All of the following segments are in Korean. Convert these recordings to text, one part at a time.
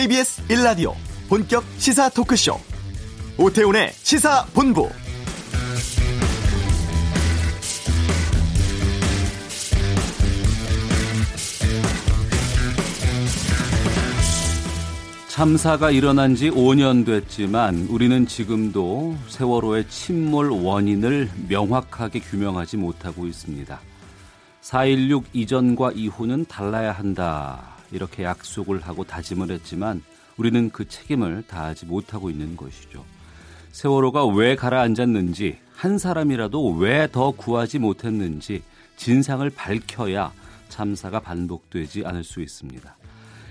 KBS 1라디오 본격 시사 토크쇼 오태훈의 시사본부 참사가 일어난 지 5년 됐지만 우리는 지금도 세월호의 침몰 원인을 명확하게 규명하지 못하고 있습니다. 4.16 이전과 이후는 달라야 한다. 이렇게 약속을 하고 다짐을 했지만 우리는 그 책임을 다하지 못하고 있는 것이죠. 세월호가 왜 가라앉았는지, 한 사람이라도 왜 더 구하지 못했는지 진상을 밝혀야 참사가 반복되지 않을 수 있습니다.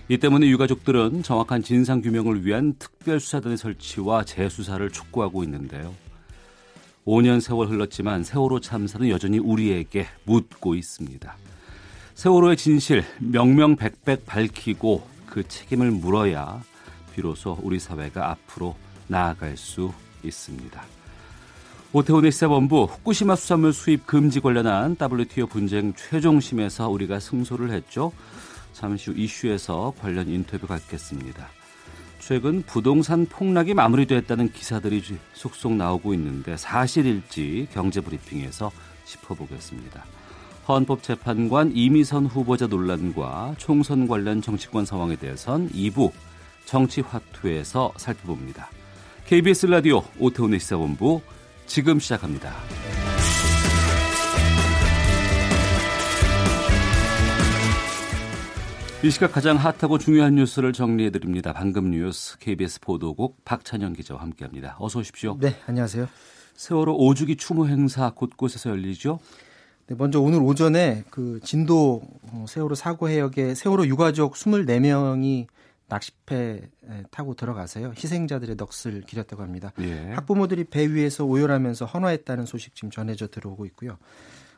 이 때문에 유가족들은 정확한 진상 규명을 위한 특별수사단의 설치와 재수사를 촉구하고 있는데요. 5년 세월 흘렀지만 세월호 참사는 여전히 우리에게 묻고 있습니다. 세월호의 진실 명명백백 밝히고 그 책임을 물어야 비로소 우리 사회가 앞으로 나아갈 수 있습니다. 오태훈의 시사본부 후쿠시마 수산물 수입 금지 관련한 WTO 분쟁 최종심에서 우리가 승소를 했죠. 잠시 후 이슈에서 관련 인터뷰 갖겠습니다. 최근 부동산 폭락이 마무리됐다는 기사들이 속속 나오고 있는데 사실일지 경제브리핑에서 짚어보겠습니다. 헌법재판관 이미선 후보자 논란과 총선 관련 정치권 상황에 대해선 2부 정치화투에서 살펴봅니다. KBS 라디오 오태훈의 시사본부 지금 시작합니다. 이 시각 가장 핫하고 중요한 뉴스를 정리해 드립니다. 방금 뉴스 KBS 보도국 박찬영 기자와 함께합니다. 어서 오십시오. 네, 안녕하세요. 세월호 5주기 추모 행사 곳곳에서 열리죠. 네, 먼저 오늘 오전에 그 진도 어, 세월호 사고 해역에 세월호 유가족 24명이 낚시배 타고 들어가서요. 희생자들의 넋을 기렸다고 합니다. 예. 학부모들이 배 위에서 오열하면서 헌화했다는 소식 지금 전해져 들어오고 있고요.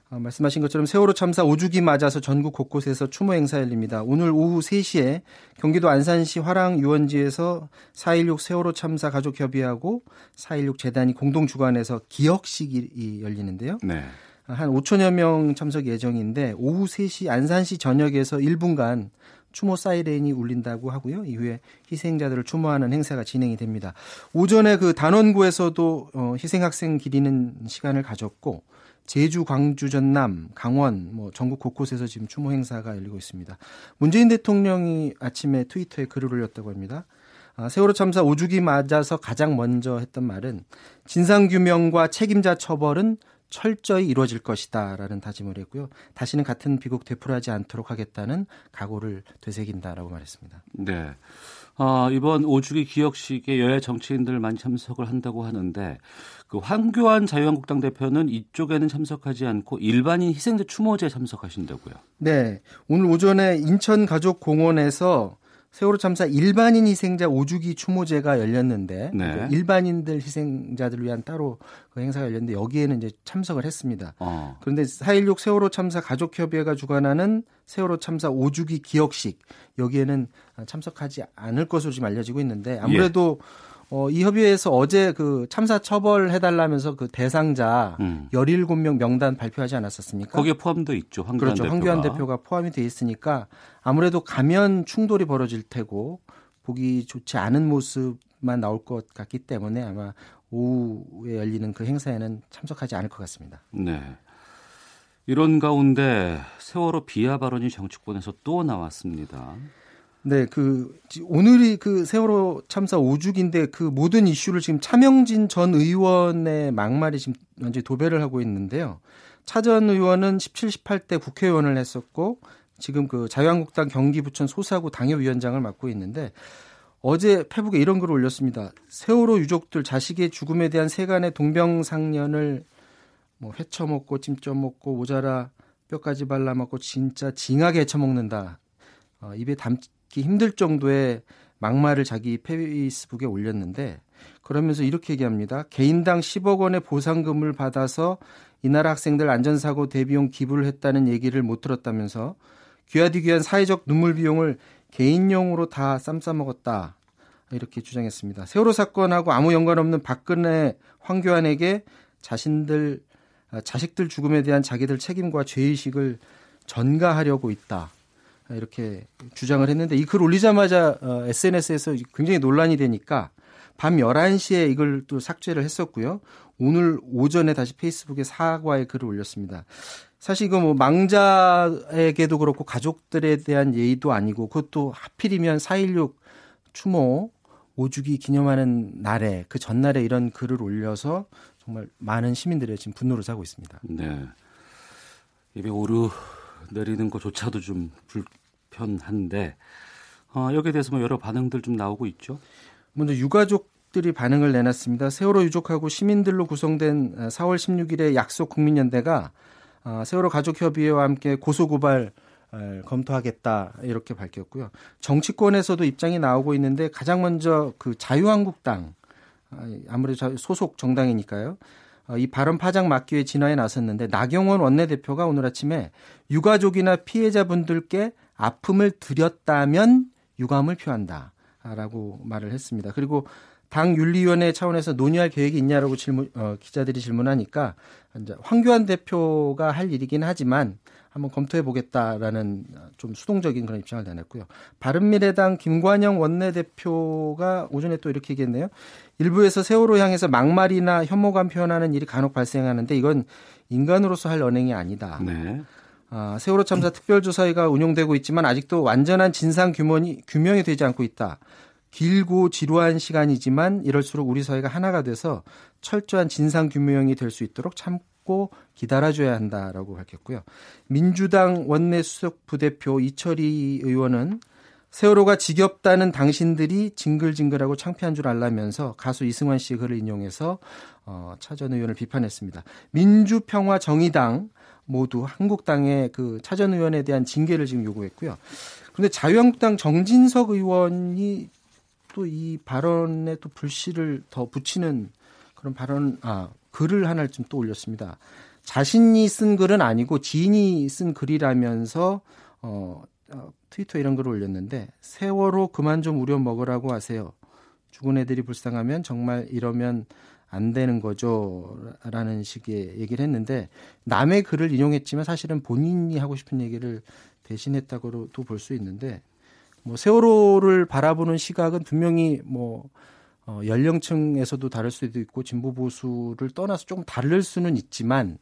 어, 말씀하신 것처럼 세월호 참사 5주기 맞아서 전국 곳곳에서 추모 행사 열립니다. 오늘 오후 3시에 경기도 안산시 화랑 유원지에서 4.16 세월호 참사 가족협의하고 4.16 재단이 공동 주관해서 기억식이 열리는데요. 네. 한 5천여 명 참석 예정인데 오후 3시 안산시 전역에서 1분간 추모 사이렌이 울린다고 하고요. 이후에 희생자들을 추모하는 행사가 진행이 됩니다. 오전에 그 단원구에서도 어, 희생 학생 기리는 시간을 가졌고 제주, 광주, 전남, 강원, 뭐 전국 곳곳에서 지금 추모 행사가 열리고 있습니다. 문재인 대통령이 아침에 트위터에 글을 올렸다고 합니다. 아, 세월호 참사 5주기 맞아서 가장 먼저 했던 말은 진상규명과 책임자 처벌은 철저히 이루어질 것이다라는 다짐을 했고요. 다시는 같은 비극 되풀이하지 않도록 하겠다는 각오를 되새긴다라고 말했습니다. 네. 어, 이번 5주기 기억식에 여야 정치인들 많이 참석을 한다고 하는데 그 황교안 자유한국당 대표는 이쪽에는 참석하지 않고 일반인 희생자 추모제에 참석하신다고요. 네. 오늘 오전에 인천 가족공원에서 세월호 참사 일반인 희생자 5주기 추모제가 열렸는데 네. 그 일반인들 희생자들을 위한 따로 그 행사가 열렸는데 여기에는 이제 참석을 했습니다. 어. 그런데 4.16 세월호 참사 가족협의회가 주관하는 세월호 참사 5주기 기억식 여기에는 참석하지 않을 것으로 지금 알려지고 있는데 아무래도 예. 어, 이 협의회에서 어제 그 참사 처벌해달라면서 그 대상자 음. 17명 명단 발표하지 않았었습니까? 거기에 포함돼 있죠. 황교안 그렇죠. 대표가. 황교안 대표가 포함이 돼 있으니까 아무래도 가면 충돌이 벌어질 테고 보기 좋지 않은 모습만 나올 것 같기 때문에 아마 오후에 열리는 그 행사에는 참석하지 않을 것 같습니다. 네. 이런 가운데 세월호 비하 발언이 정치권에서 또 나왔습니다. 네, 그 오늘이 그 세월호 참사 5주기인데 그 모든 이슈를 지금 차명진 전 의원의 막말이 지금 현재 도배를 하고 있는데요. 차 전 의원은 17, 18대 국회의원을 했었고 지금 그 자유한국당 경기부천 소사구 당협위원장을 맡고 있는데 어제 페북에 이런 글을 올렸습니다. 세월호 유족들 자식의 죽음에 대한 세간의 동병상련을 뭐 회쳐먹고 찜쪄먹고 모자라 뼈까지 발라먹고 진짜 징하게 헤쳐먹는다. 어, 입에 담 듣기 힘들 정도의 막말을 자기 페이스북에 올렸는데 그러면서 이렇게 얘기합니다. 개인당 10억 원의 보상금을 받아서 이 나라 학생들 안전사고 대비용 기부를 했다는 얘기를 못 들었다면서 귀하디 귀한 사회적 눈물 비용을 개인용으로 다 쌈싸먹었다. 이렇게 주장했습니다. 세월호 사건하고 아무 연관 없는 박근혜 황교안에게 자신들 자식들 죽음에 대한 자기들 책임과 죄의식을 전가하려고 있다. 이렇게 주장을 했는데 이 글 올리자마자 어, SNS에서 굉장히 논란이 되니까 밤 11시에 이걸 또 삭제를 했었고요. 오늘 오전에 다시 페이스북에 사과의 글을 올렸습니다. 사실 이거 뭐 망자에게도 그렇고 가족들에 대한 예의도 아니고 그것도 하필이면 4.16 추모 5주기 기념하는 날에 그 전날에 이런 글을 올려서 정말 많은 시민들의 지금 분노를 사고 있습니다. 네. 입에 오르 내리는 것조차도 좀 불 편한데 어, 여기에 대해서 뭐 여러 반응들 좀 나오고 있죠. 먼저 유가족 들이 반응을 내놨습니다. 세월호 유족하고 시민들로 구성된 4월 16일에 약속 국민연대가 어, 세월호 가족협의회와 함께 고소고발 검토하겠다 이렇게 밝혔고요. 정치권에서도 입장이 나오고 있는데 가장 먼저 그 자유한국당 아무래도 소속 정당이니까요. 어, 이 발언 파장 막기 위해 진화에 나섰는데 나경원 원내대표가 오늘 아침에 유가족이나 피해자분들께 아픔을 드렸다면 유감을 표한다라고 말을 했습니다. 그리고 당 윤리위원회 차원에서 논의할 계획이 있냐라고 질문 어, 기자들이 질문하니까 이제 황교안 대표가 할 일이긴 하지만 한번 검토해 보겠다라는 좀 수동적인 그런 입장을 내놨고요. 바른미래당 김관영 원내대표가 오전에 또 이렇게 얘기했네요. 일부에서 세월호 향해서 막말이나 혐오감 표현하는 일이 간혹 발생하는데 이건 인간으로서 할 언행이 아니다. 네. 아, 세월호 참사 특별조사위가 운영되고 있지만 아직도 완전한 진상 규명이, 규명이 되지 않고 있다. 길고 지루한 시간이지만 이럴수록 우리 사회가 하나가 돼서 철저한 진상 규명이 될 수 있도록 참고 기다려줘야 한다라고 밝혔고요. 민주당 원내 수석 부대표 이철희 의원은 세월호가 지겹다는 당신들이 징글징글하고 창피한 줄 알라면서 가수 이승환 씨의 글을 인용해서 어, 차전 의원을 비판했습니다. 민주평화 정의당 모두 한국당의 그 차전 의원에 대한 징계를 지금 요구했고요. 그런데 자유한국당 정진석 의원이 또 이 발언에 또 불씨를 더 붙이는 그런 발언 아 글을 하나를 좀 또 올렸습니다. 자신이 쓴 글은 아니고 지인이 쓴 글이라면서 어, 어 트위터 이런 글을 올렸는데 세월호 그만 좀 우려 먹으라고 하세요. 죽은 애들이 불쌍하면 정말 이러면 안 되는 거죠. 라는 식의 얘기를 했는데 남의 글을 인용했지만 사실은 본인이 하고 싶은 얘기를 대신했다고도 볼 수 있는데 뭐 세월호를 바라보는 시각은 분명히 뭐 어, 연령층에서도 다를 수도 있고 진보 보수를 떠나서 조금 다를 수는 있지만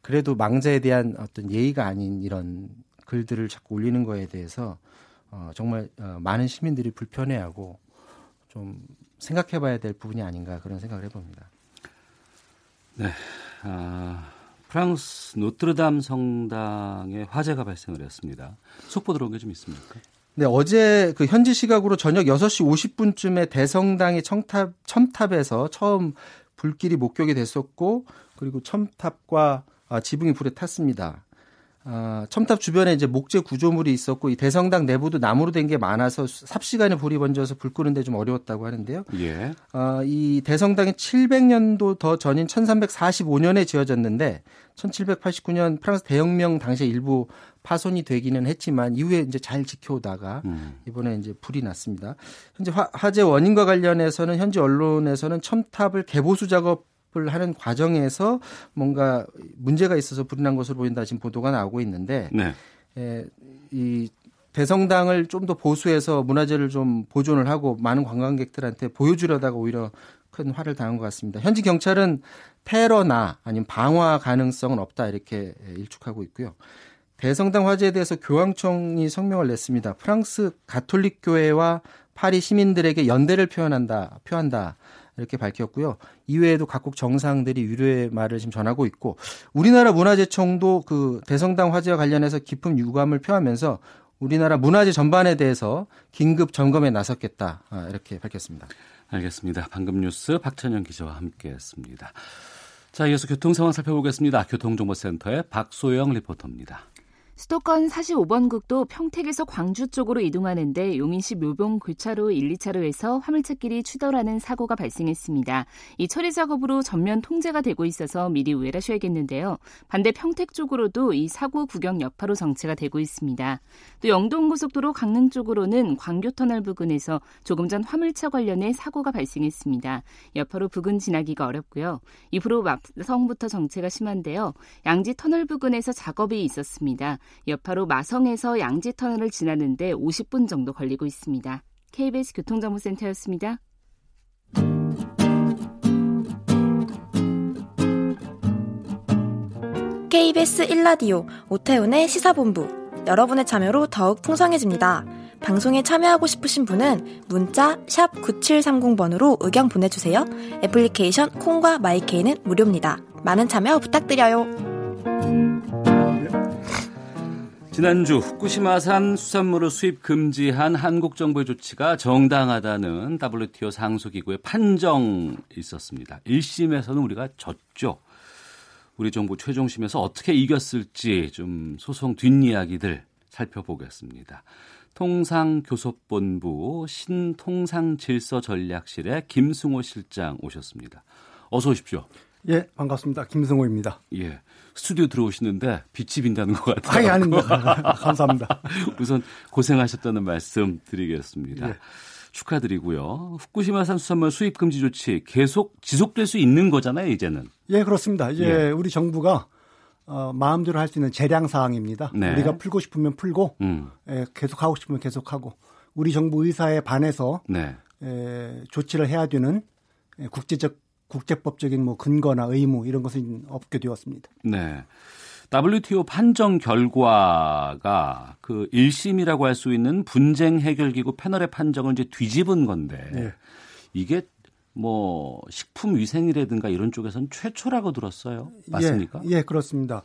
그래도 망자에 대한 어떤 예의가 아닌 이런 글들을 자꾸 올리는 거에 대해서 어, 정말 어, 많은 시민들이 불편해하고 좀 생각해 봐야 될 부분이 아닌가 그런 생각을 해봅니다. 네, 아, 프랑스 노트르담 성당에 화재가 발생을 했습니다. 속보 들어온 게 좀 있습니까? 네, 어제 그 현지 시각으로 저녁 6시 50분쯤에 대성당의 첨탑, 첨탑에서 처음 불길이 목격이 됐었고 그리고 첨탑과 아, 지붕이 불에 탔습니다. 아, 첨탑 주변에 이제 목재 구조물이 있었고 이 대성당 내부도 나무로 된 게 많아서 삽시간에 불이 번져서 불 끄는데 좀 어려웠다고 하는데요. 예. 아, 이 대성당이 700년도 더 전인 1345년에 지어졌는데 1789년 프랑스 대혁명 당시에 일부 파손이 되기는 했지만 이후에 이제 잘 지켜오다가 음. 이번에 이제 불이 났습니다. 현재 화, 재 원인과 관련해서는 현지 언론에서는 첨탑을 개보수 작업 을 하는 과정에서 뭔가 문제가 있어서 불이 난 것으로 보인다 지금 보도가 나오고 있는데 네. 에, 이 대성당을 좀 더 보수해서 문화재를 좀 보존을 하고 많은 관광객들한테 보여주려다가 오히려 큰 화를 당한 것 같습니다. 현지 경찰은 테러나 아니면 방화 가능성은 없다 이렇게 일축하고 있고요. 대성당 화재에 대해서 교황청이 성명을 냈습니다. 프랑스 가톨릭 교회와 파리 시민들에게 연대를 표현한다, 표한다. 이렇게 밝혔고요. 이외에도 각국 정상들이 위로의 말을 지금 전하고 있고 우리나라 문화재청도 그 대성당 화재와 관련해서 깊은 유감을 표하면서 우리나라 문화재 전반에 대해서 긴급 점검에 나섰겠다 아, 이렇게 밝혔습니다. 알겠습니다. 방금 뉴스 박찬영 기자와 함께했습니다. 자, 이어서 교통 상황 살펴보겠습니다. 교통정보센터의 박소영 리포터입니다. 수도권 45번 국도 평택에서 광주 쪽으로 이동하는데 용인시 묘봉 교차로 1, 2차로에서 화물차끼리 추돌하는 사고가 발생했습니다. 이 처리 작업으로 전면 통제가 되고 있어서 미리 우회하셔야겠는데요. 반대 평택 쪽으로도 이 사고 구경 여파로 정체가 되고 있습니다. 또 영동고속도로 강릉 쪽으로는 광교터널 부근에서 조금 전 화물차 관련해 사고가 발생했습니다. 여파로 부근 지나기가 어렵고요. 이후로 막성부터 정체가 심한데요. 양지 터널 부근에서 작업이 있었습니다. 여파로 마성에서 양지 터널을 지나는데 50분 정도 걸리고 있습니다. KBS 교통정보센터였습니다. KBS 1라디오 오태훈의 시사본부 여러분의 참여로 더욱 풍성해집니다. 방송에 참여하고 싶으신 분은 문자 9730번으로 의견 보내주세요. 애플리케이션 콩과 마이케이는 무료입니다. 많은 참여 부탁드려요. 지난주 후쿠시마산 수산물을 수입 금지한 한국 정부의 조치가 정당하다는 WTO 상소기구의 판정이 있었습니다. 1심에서는 우리가 졌죠. 우리 정부 최종심에서 어떻게 이겼을지 좀 소송 뒷이야기들 살펴보겠습니다. 통상교섭본부 신통상질서전략실의 김승호 실장 오셨습니다. 어서 오십시오. 예, 반갑습니다. 김승호입니다. 예. 스튜디오 들어오시는데 빛이 빈다는 것 같아요. 아니, 아닙니다. 감사합니다. 우선 고생하셨다는 말씀 드리겠습니다. 예. 축하드리고요. 후쿠시마 산 수산물 수입 금지 조치 계속 지속될 수 있는 거잖아요, 이제는. 예, 그렇습니다. 이제 예. 우리 정부가 어, 마음대로 할 수 있는 재량 사항입니다. 네. 우리가 풀고 싶으면 풀고 음. 예, 계속 하고 싶으면 계속 하고 우리 정부 의사에 반해서 네. 예, 조치를 해야 되는 예, 국제적 국제법적인 뭐 근거나 의무 이런 것은 없게 되었습니다. 네. WTO 판정 결과가 그 1심이라고 할 수 있는 분쟁 해결 기구 패널의 판정을 이제 뒤집은 건데 네. 이게 뭐 식품 위생이라든가 이런 쪽에서는 최초라고 들었어요. 맞습니까? 예, 예 그렇습니다.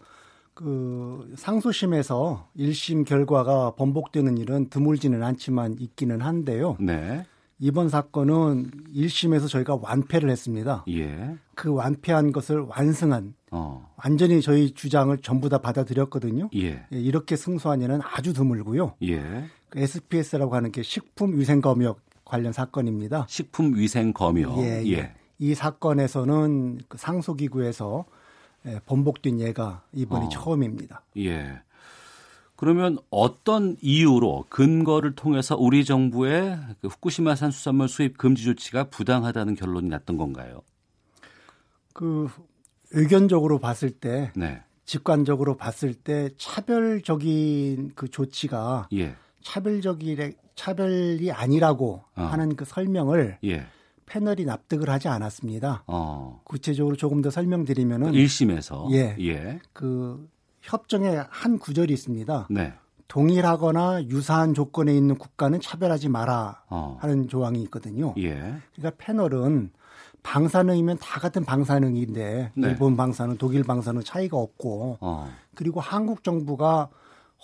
그 상소심에서 1심 결과가 번복되는 일은 드물지는 않지만 있기는 한데요. 네. 이번 사건은 1심에서 저희가 완패를 했습니다. 예. 그 완패한 것을 완승한 어. 완전히 저희 주장을 전부 다 받아들였거든요. 예. 예 이렇게 승소한 예는 아주 드물고요. 예. 그 SPS라고 하는 게 식품위생검역 관련 사건입니다. 식품위생검역. 예, 예. 예. 이 사건에서는 그 상소기구에서 예, 번복된 예가 이번이 어. 처음입니다. 예. 그러면 어떤 이유로 근거를 통해서 우리 정부의 그 후쿠시마산 수산물 수입 금지 조치가 부당하다는 결론이 났던 건가요? 그 의견적으로 봤을 때, 네. 직관적으로 봤을 때 차별적인 그 조치가 예. 차별적이 차별이 아니라고 어. 하는 그 설명을 예. 패널이 납득을 하지 않았습니다. 어. 구체적으로 조금 더 설명드리면은 1심에서 예. 예. 그 협정의 한 구절이 있습니다. 네. 동일하거나 유사한 조건에 있는 국가는 차별하지 마라 어. 하는 조항이 있거든요. 예. 그러니까 패널은 방사능이면 다 같은 방사능인데 네. 일본 방사능, 독일 방사능 차이가 없고 어. 그리고 한국 정부가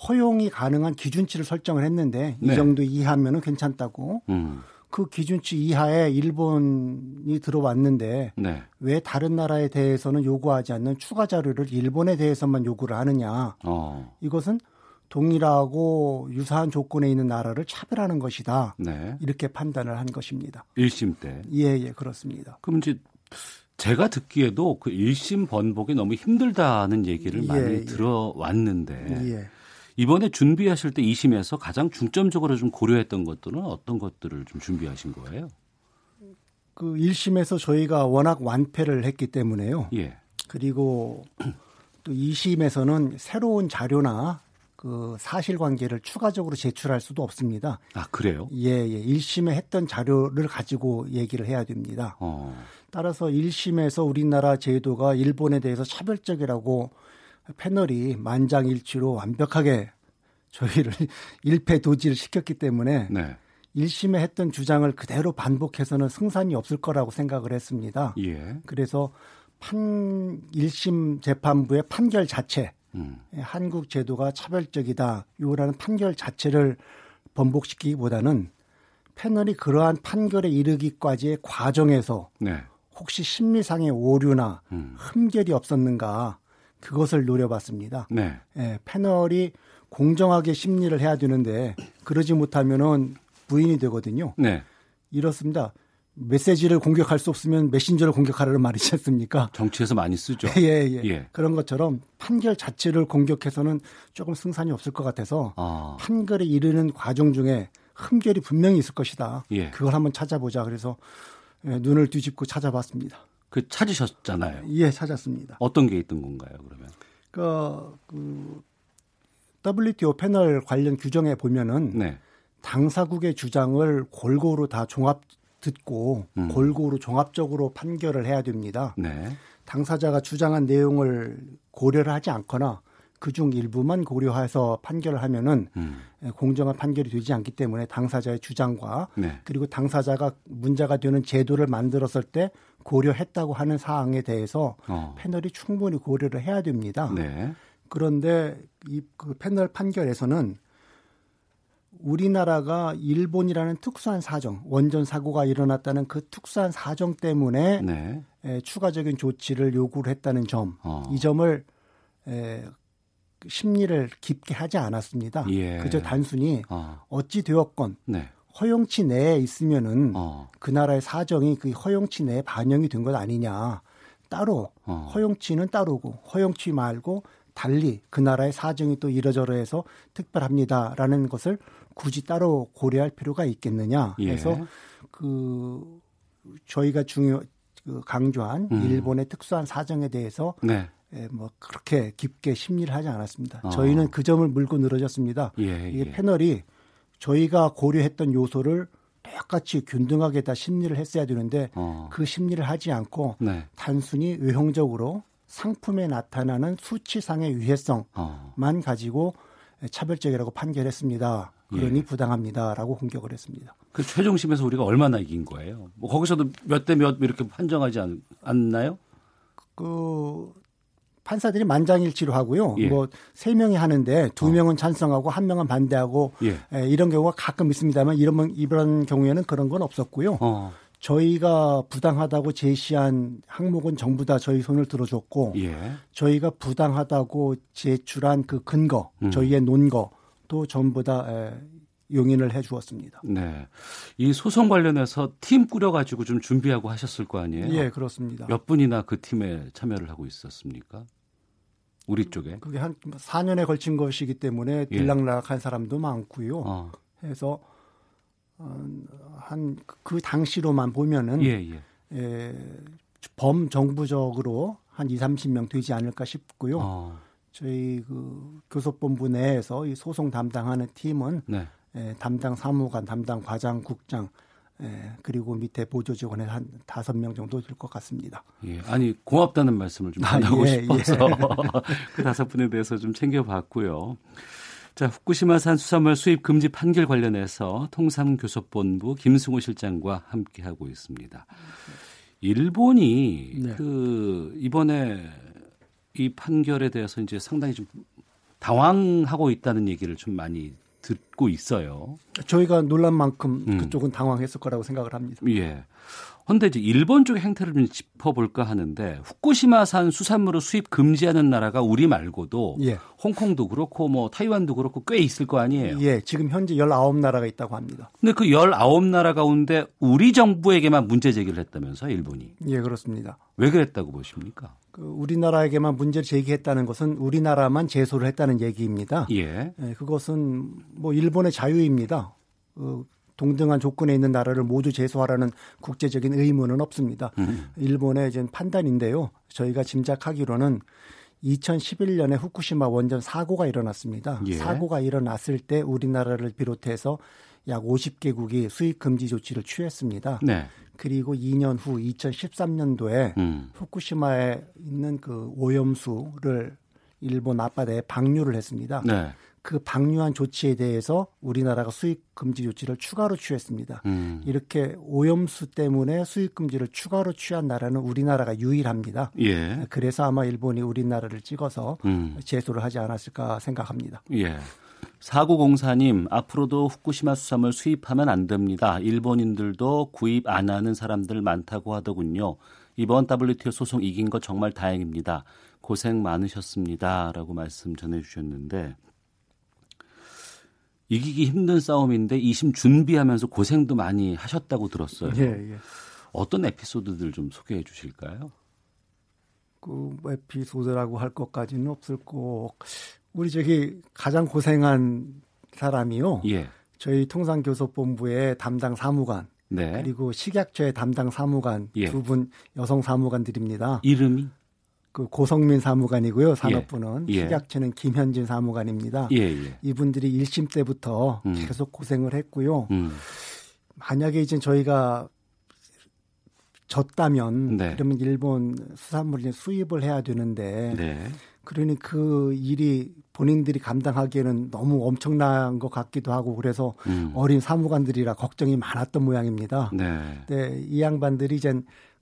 허용이 가능한 기준치를 설정을 했는데 네. 이 정도 이하면은 괜찮다고. 음. 그 기준치 이하에 일본이 들어왔는데 네. 왜 다른 나라에 대해서는 요구하지 않는 추가 자료를 일본에 대해서만 요구를 하느냐. 어. 이것은 동일하고 유사한 조건에 있는 나라를 차별하는 것이다. 네. 이렇게 판단을 한 것입니다. 1심 때. 예, 예, 그렇습니다. 그럼 이제 제가 듣기에도 그 1심 번복이 너무 힘들다는 얘기를 예, 많이 예. 들어왔는데 예. 이번에 준비하실 때 2심에서 가장 중점적으로 좀 고려했던 것들은 어떤 것들을 좀 준비하신 거예요? 그 1심에서 저희가 워낙 완패를 했기 때문에요. 예. 그리고 또 2심에서는 새로운 자료나 그 사실관계를 추가적으로 제출할 수도 없습니다. 아 그래요? 예, 예. 1심에 했던 자료를 가지고 얘기를 해야 됩니다. 어. 따라서 1심에서 우리나라 제도가 일본에 대해서 차별적이라고 패널이 만장일치로 완벽하게 저희를 일패도지를 시켰기 때문에 네. 1심에 했던 주장을 그대로 반복해서는 승산이 없을 거라고 생각을 했습니다. 예. 그래서 판 1심 재판부의 판결 자체 음. 한국 제도가 차별적이다 요라는 판결 자체를 번복시키기보다는 패널이 그러한 판결에 이르기까지의 과정에서 네. 혹시 심리상의 오류나 음. 흠결이 없었는가 그것을 노려봤습니다. 네. 예, 패널이 공정하게 심리를 해야 되는데 그러지 못하면은 부인이 되거든요. 네. 이렇습니다. 메시지를 공격할 수 없으면 메신저를 공격하라는 말이지 않습니까? 정치에서 많이 쓰죠. 예, 예, 예. 그런 것처럼 판결 자체를 공격해서는 조금 승산이 없을 것 같아서 아. 판결에 이르는 과정 중에 흠결이 분명히 있을 것이다. 예. 그걸 한번 찾아보자. 그래서 예, 눈을 뒤집고 찾아봤습니다. 그 찾으셨잖아요. 예, 찾았습니다. 어떤 게 있던 건가요, 그러면? 그, 그 WTO 패널 관련 규정에 보면은 네. 당사국의 주장을 골고루 다 종합 듣고 음. 골고루 종합적으로 판결을 해야 됩니다. 네. 당사자가 주장한 내용을 고려를 하지 않거나 그중 일부만 고려해서 판결을 하면은 음. 공정한 판결이 되지 않기 때문에 당사자의 주장과 네. 그리고 당사자가 문제가 되는 제도를 만들었을 때 고려했다고 하는 사항에 대해서 어. 패널이 충분히 고려를 해야 됩니다. 네. 그런데 이 그 패널 판결에서는 우리나라가 일본이라는 특수한 사정, 원전 사고가 일어났다는 그 특수한 사정 때문에 네. 에, 추가적인 조치를 요구를 했다는 점, 어. 이 점을 에, 심리를 깊게 하지 않았습니다. 예. 그저 단순히 어. 찌 되었건 네. 허용치 내에 있으면은 어. 그 나라의 사정이 그 허용치 내에 반영이 된 것 아니냐. 따로 어. 허용치는 따로고 허용치 말고 달리 그 나라의 사정이 또 이러저러해서 특별합니다라는 것을 굳이 따로 고려할 필요가 있겠느냐 해서 예. 그 저희가 중요 그 강조한 음. 일본의 특수한 사정에 대해서 네. 예, 뭐 그렇게 깊게 심리를 하지 않았습니다. 어. 저희는 그 점을 물고 늘어졌습니다. 예, 이게 예. 패널이 저희가 고려했던 요소를 똑같이 균등하게 다 심리를 했어야 되는데 어. 그 심리를 하지 않고 네. 단순히 외형적으로 상품에 나타나는 수치상의 유해성만 어. 가지고 차별적이라고 판결했습니다. 그러니 예. 부당합니다라고 공격을 했습니다. 그 최종심에서 우리가 얼마나 이긴 거예요? 뭐 거기서도 몇 대 몇 이렇게 판정하지 않, 않나요? 그 판사들이 만장일치로 하고요. 예. 뭐세 명이 하는데 두 어. 명은 찬성하고 한 명은 반대하고 예. 에, 이런 경우가 가끔 있습니다만 이런 이런 경우에는 그런 건 없었고요. 어. 저희가 부당하다고 제시한 항목은 전부 다 저희 손을 들어줬고 예. 저희가 부당하다고 제출한 그 근거, 음. 저희의 논거도 전부 다 에, 용인을 해 주었습니다. 네. 이 소송 관련해서 팀 꾸려가지고 좀 준비하고 하셨을 거 아니에요? 예, 그렇습니다. 몇 분이나 그 팀에 참여를 하고 있었습니까? 우리 쪽에? 그게 한 4년에 걸친 것이기 때문에 예. 들락날락한 사람도 많고요. 어. 해서 어, 한그 당시로만 보면은 예, 예. 예, 범정부적으로 한 2, 30명 되지 않을까 싶고요. 어. 저희 그 교섭본부 내에서 이 소송 담당하는 팀은 네. 예, 담당 사무관, 담당 과장, 국장, 예, 그리고 밑에 보조 직원의 한 다섯 명 정도 될 것 같습니다. 예, 아니 고맙다는 말씀을 좀 전하고 아, 예, 싶어서 예. 그 다섯 분에 대해서 좀 챙겨봤고요. 자, 후쿠시마산 수산물 수입 금지 판결 관련해서 통상교섭본부 김승호 실장과 함께하고 있습니다. 일본이 네. 그 이번에 이 판결에 대해서 이제 상당히 좀 당황하고 있다는 얘기를 좀 많이 듣고 있어요. 저희가 놀란 만큼 음. 그쪽은 당황했을 거라고 생각을 합니다. 예. 그런데 이제 일본 쪽의 행태를 좀 짚어볼까 하는데 후쿠시마산 수산물을 수입 금지하는 나라가 우리 말고도 예. 홍콩도 그렇고 뭐 타이완도 그렇고 꽤 있을 거 아니에요. 예, 지금 현재 19나라가 있다고 합니다. 근데 그 19나라 가운데 우리 정부에게만 문제 제기를 했다면서 일본이. 예, 그렇습니다. 왜 그랬다고 보십니까? 그 우리나라에게만 문제를 제기했다는 것은 우리나라만 제소를 했다는 얘기입니다. 예. 예 그것은 뭐 일본의 자유입니다. 그 동등한 조건에 있는 나라를 모두 제소하라는 국제적인 의무는 없습니다. 음. 일본의 이제 판단인데요. 저희가 짐작하기로는 2011년에 후쿠시마 원전 사고가 일어났습니다. 예. 사고가 일어났을 때 우리나라를 비롯해서 약 50개국이 수입 금지 조치를 취했습니다. 네. 그리고 2년 후 2013년도에 음. 후쿠시마에 있는 그 오염수를 일본 앞바다에 방류를 했습니다. 네. 그 방류한 조치에 대해서 우리나라가 수입 금지 조치를 추가로 취했습니다. 음. 이렇게 오염수 때문에 수입 금지를 추가로 취한 나라는 우리나라가 유일합니다. 예. 그래서 아마 일본이 우리나라를 찍어서 음. 제소를 하지 않았을까 생각합니다. 예. 사구공사님 앞으로도 후쿠시마 수산물 수입하면 안 됩니다. 일본인들도 구입 안 하는 사람들 많다고 하더군요. 이번 WTO 소송 이긴 거 정말 다행입니다. 고생 많으셨습니다. 라고 말씀 전해 주셨는데 이기기 힘든 싸움인데 이심 준비하면서 고생도 많이 하셨다고 들었어요. 예, 예. 어떤 에피소드들 좀 소개해 주실까요? 그 에피소드라고 할 것까지는 없을 거. 우리 저기 가장 고생한 사람이요. 예. 저희 통상교섭본부의 담당 사무관 네. 그리고 식약처의 담당 사무관 예. 두분 여성 사무관들입니다. 이름이 그 고성민 사무관이고요. 산업부는 예. 식약처는 김현진 사무관입니다. 예, 예. 이분들이 1심 때부터 음. 계속 고생을 했고요. 음. 만약에 이제 저희가 졌다면 네. 그러면 일본 수산물을 수입을 해야 되는데 네. 그러니 그 일이 본인들이 감당하기에는 너무 엄청난 것 같기도 하고 그래서 음. 어린 사무관들이라 걱정이 많았던 모양입니다. 네. 네, 이 양반들이 이제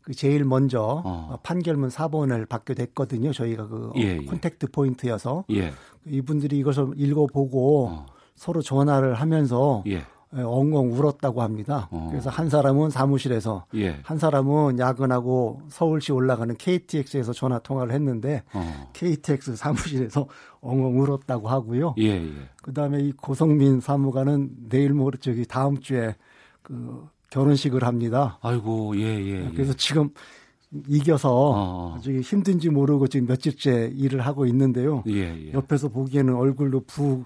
그 제일 먼저 어. 판결문 4번을 받게 됐거든요. 저희가 그 예, 예. 콘택트 포인트여서 예. 이분들이 이것을 읽어보고 어. 서로 전화를 하면서 예. 예, 엉엉 울었다고 합니다. 어. 그래서 한 사람은 사무실에서 예. 한 사람은 야근하고 서울시 올라가는 KTX에서 전화 통화를 했는데 어. KTX 사무실에서 엉엉 울었다고 하고요. 예, 예. 그다음에 이 고성민 사무관은 내일 모레 저기 다음 주에 그 결혼식을 합니다. 아이고, 예, 예. 예. 그래서 지금 이겨서 어. 아주 힘든지 모르고 지금 며칠째 일을 하고 있는데요. 예, 예. 옆에서 보기에는 얼굴도 부,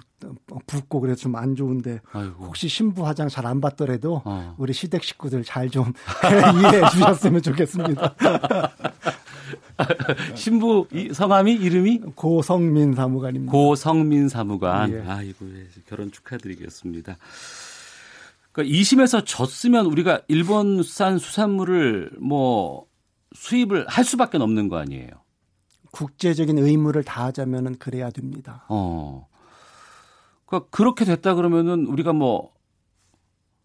붓고 그래서 좀 안 좋은데 아이고. 혹시 신부 화장 잘 안 받더라도 어. 우리 시댁 식구들 잘 좀 이해해 주셨으면 좋겠습니다. 신부 성함이 이름이 고성민 사무관입니다. 고성민 사무관. 예. 아이고 예, 결혼 축하드리겠습니다. 그러니까 2심에서 졌으면 우리가 일본산 수산물을 뭐 수입을 할 수밖에 없는 거 아니에요. 국제적인 의무를 다하자면은 그래야 됩니다. 어. 그러니까 그렇게 됐다 그러면은 우리가 뭐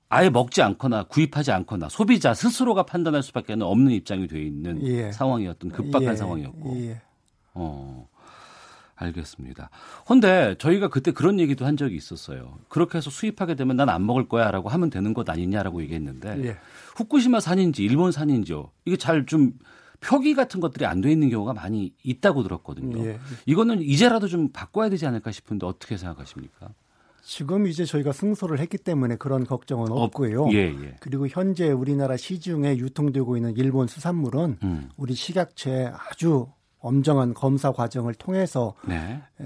아예 먹지 않거나 구입하지 않거나 소비자 스스로가 판단할 수밖에 없는 입장이 돼 있는 예. 상황이었던 급박한 예. 상황이었고. 예. 어. 알겠습니다. 근데 저희가 그때 그런 얘기도 한 적이 있었어요. 그렇게 해서 수입하게 되면 난 안 먹을 거야 라고 하면 되는 것 아니냐라고 얘기했는데 예. 후쿠시마 산인지 일본 산인지요. 이게 잘 좀 표기 같은 것들이 안 돼 있는 경우가 많이 있다고 들었거든요. 예. 이거는 이제라도 좀 바꿔야 되지 않을까 싶은데 어떻게 생각하십니까? 지금 이제 저희가 승소를 했기 때문에 그런 걱정은 없고요. 어, 예, 예. 그리고 현재 우리나라 시중에 유통되고 있는 일본 수산물은 음. 우리 식약처에 아주 엄정한 검사 과정을 통해서 네. 에,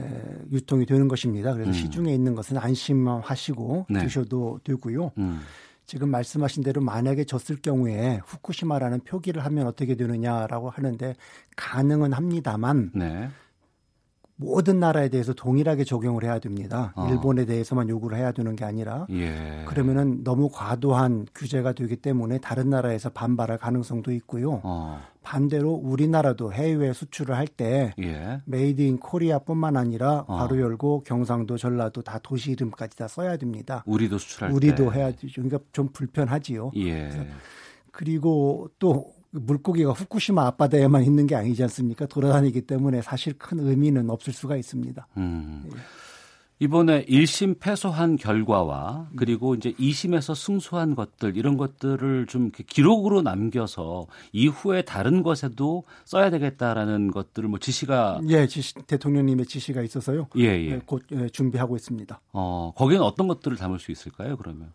유통이 되는 것입니다. 그래서 음. 시중에 있는 것은 안심하시고 네. 드셔도 되고요. 음. 지금 말씀하신 대로 만약에 졌을 경우에 후쿠시마라는 표기를 하면 어떻게 되느냐라고 하는데 가능은 합니다만 네. 모든 나라에 대해서 동일하게 적용을 해야 됩니다. 어. 일본에 대해서만 요구를 해야 되는 게 아니라 예. 그러면은 너무 과도한 규제가 되기 때문에 다른 나라에서 반발할 가능성도 있고요. 어. 반대로 우리나라도 해외 수출을 할때 예. Made in Korea뿐만 아니라 어. 괄호 열고 경상도 전라도 다 도시 이름까지 다 써야 됩니다. 우리도 수출할 우리도 때. 해야 되죠. 그러니까 좀 불편하지요. 예. 그리고 또 물고기가 후쿠시마 앞바다에만 있는 게 아니지 않습니까? 돌아다니기 때문에 사실 큰 의미는 없을 수가 있습니다. 음. 예. 이번에 1심 패소한 결과와 그리고 이제 2심에서 승소한 것들 이런 것들을 좀 기록으로 남겨서 이후에 다른 것에도 써야 되겠다라는 것들을 뭐 지시가 예, 지시, 대통령님의 지시가 있어서요. 예, 예. 예곧 예, 준비하고 있습니다. 어, 거기는 어떤 것들을 담을 수 있을까요, 그러면?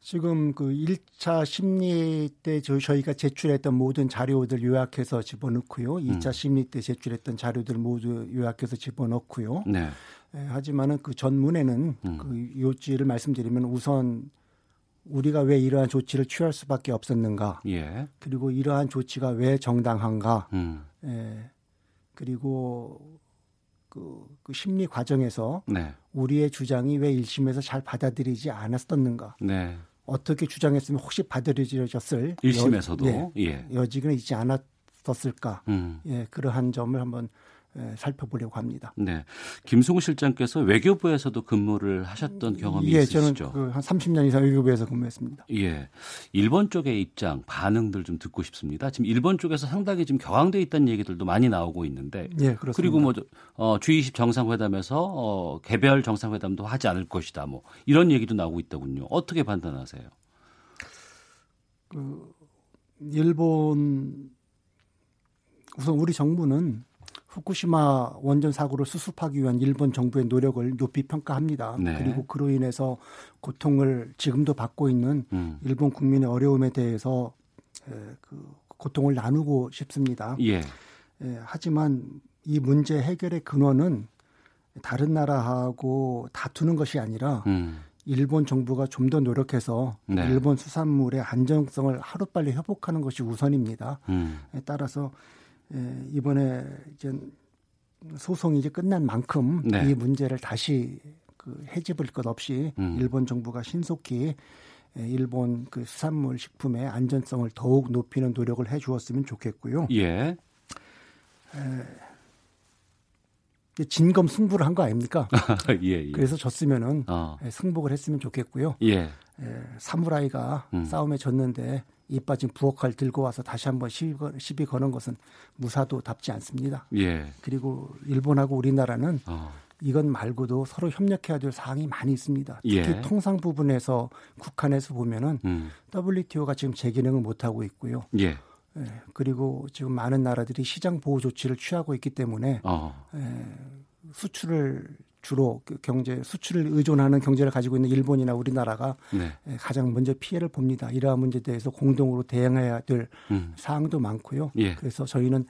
지금 그 1차 심리 때 저희가 제출했던 모든 자료들 요약해서 집어넣고요. 2차 음. 심리 때 제출했던 자료들 모두 요약해서 집어넣고요. 네. 에, 하지만은 그 전문에는 음. 그 요지를 말씀드리면 우선 우리가 왜 이러한 조치를 취할 수밖에 없었는가. 예. 그리고 이러한 조치가 왜 정당한가. 음. 에, 그리고 그, 그 심리 과정에서 네. 우리의 주장이 왜 1심에서 잘 받아들이지 않았었는가. 네. 어떻게 주장했으면 혹시 받아들여졌을 1심에서도 여, 예, 예. 여지가 있지 않았었을까 음. 예, 그러한 점을 한번 예, 살펴보려고 합니다. 네, 김승우 실장께서 외교부에서도 근무를 하셨던 경험이 예, 있으시죠? 저는 그 한 30년 이상 외교부에서 근무했습니다. 예, 일본 쪽의 입장 반응들 좀 듣고 싶습니다. 지금 일본 쪽에서 상당히 지금 격앙돼 있다는 얘기들도 많이 나오고 있는데, 예, 그렇습니다. 그리고 뭐 어, G20 정상회담에서 어, 개별 정상회담도 하지 않을 것이다, 뭐 이런 얘기도 나오고 있더군요. 어떻게 판단하세요? 그 일본 우선 우리 정부는 후쿠시마 원전 사고를 수습하기 위한 일본 정부의 노력을 높이 평가합니다. 네. 그리고 그로 인해서 고통을 지금도 받고 있는 음. 일본 국민의 어려움에 대해서 에, 그 고통을 나누고 싶습니다. 예. 에, 하지만 이 문제 해결의 근원은 다른 나라하고 다투는 것이 아니라 음. 일본 정부가 좀 더 노력해서 네. 일본 수산물의 안정성을 하루빨리 회복하는 것이 우선입니다. 음. 따라서 예, 이번에 이제 소송이 이제 끝난 만큼 네. 이 문제를 다시 그 해집을 것 없이 음. 일본 정부가 신속히 예, 일본 그 수산물 식품의 안전성을 더욱 높이는 노력을 해 주었으면 좋겠고요. 예. 에, 진검 승부를 한 거 아닙니까? 예, 예. 그래서 졌으면은 어. 예, 승복을 했으면 좋겠고요. 예. 에, 사무라이가 음. 싸움에 졌는데 이 빠진 부엌칼 들고 와서 다시 한번 시비, 시비 거는 것은 무사도 답지 않습니다. 예. 그리고 일본하고 우리나라는 어. 이건 말고도 서로 협력해야 될 사항이 많이 있습니다. 특히 예. 통상 부분에서 국한에서 보면은 음. WTO가 지금 제 기능을 못 하고 있고요. 예. 예. 그리고 지금 많은 나라들이 시장 보호 조치를 취하고 있기 때문에 어. 예, 수출을 주로 그 경제 수출을 의존하는 경제를 가지고 있는 일본이나 우리나라가 네. 예, 가장 먼저 피해를 봅니다. 이러한 문제에 대해서 공동으로 대응해야 될 음. 사항도 많고요. 예. 그래서 저희는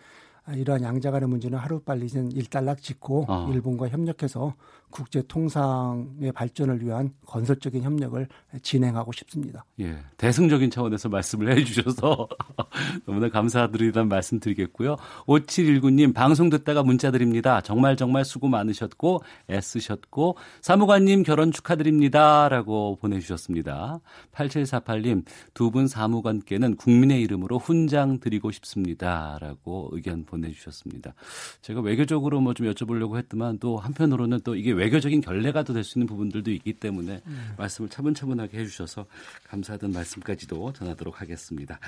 이러한 양자 간의 문제는 하루빨리 일단락 짓고 어. 일본과 협력해서 국제 통상의 발전을 위한 건설적인 협력을 진행하고 싶습니다. 예. 대승적인 차원에서 말씀을 해 주셔서 너무나 감사드리다는 말씀 드리겠고요. 5719님 방송 듣다가 문자 드립니다. 정말 정말 수고 많으셨고 애쓰셨고 사무관님 결혼 축하드립니다라고 보내 주셨습니다. 8748님 두 분 사무관께는 국민의 이름으로 훈장 드리고 싶습니다라고 의견 보내 주셨습니다. 제가 외교적으로 뭐 좀 여쭤보려고 했지만 또 한편으로는 또 이게 외교적인 결례가 될 수 있는 부분들도 있기 때문에 음. 말씀을 차분차분하게 해주셔서 감사하던 말씀까지도 전하도록 하겠습니다.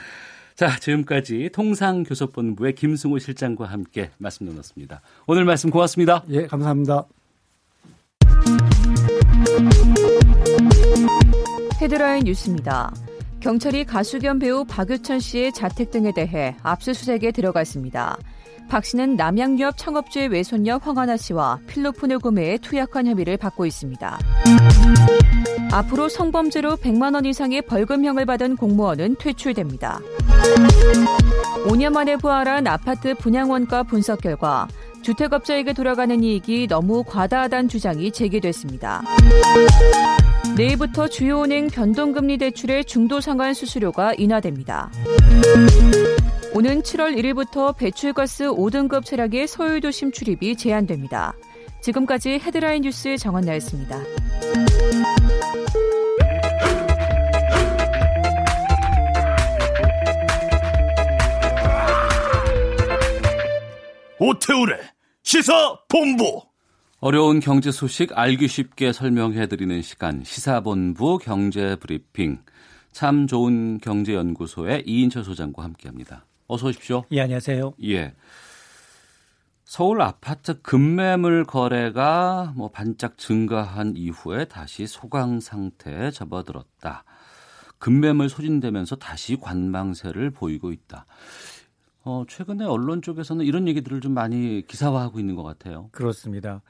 자, 지금까지 통상교섭본부의 김승호 실장과 함께 말씀 나눴습니다. 오늘 말씀 고맙습니다. 예, 감사합니다. 헤드라인 뉴스입니다. 경찰이 가수 겸 배우 박유천 씨의 자택 등에 대해 압수수색에 들어갔습니다. 박 씨는 남양유업 창업주의 외손녀 황하나 씨와 필로폰을 구매해 투약한 혐의를 받고 있습니다. 앞으로 성범죄로 100만 원 이상의 벌금형을 받은 공무원은 퇴출됩니다. 5년 만에 부활한 아파트 분양원가 분석 결과 주택업자에게 돌아가는 이익이 너무 과다하다는 주장이 제기됐습니다. 내일부터 주요 은행 변동금리 대출의 중도 상환 수수료가 인하됩니다. 오는 7월 1일부터 배출가스 5등급 차량의 서울도심 출입이 제한됩니다. 지금까지 헤드라인 뉴스 정원 나였습니다. 오태우래 시사 본부 어려운 경제 소식 알기 쉽게 설명해 드리는 시간 시사본부 경제 브리핑 참 좋은 경제연구소의 이인철 소장과 함께합니다. 어서 오십시오. 예, 안녕하세요. 예. 서울 아파트 급매물 거래가 뭐 반짝 증가한 이후에 다시 소강 상태에 접어들었다. 급매물 소진되면서 다시 관망세를 보이고 있다. 어, 최근에 언론 쪽에서는 이런 얘기들을 좀 많이 기사화하고 있는 것 같아요. 그렇습니다.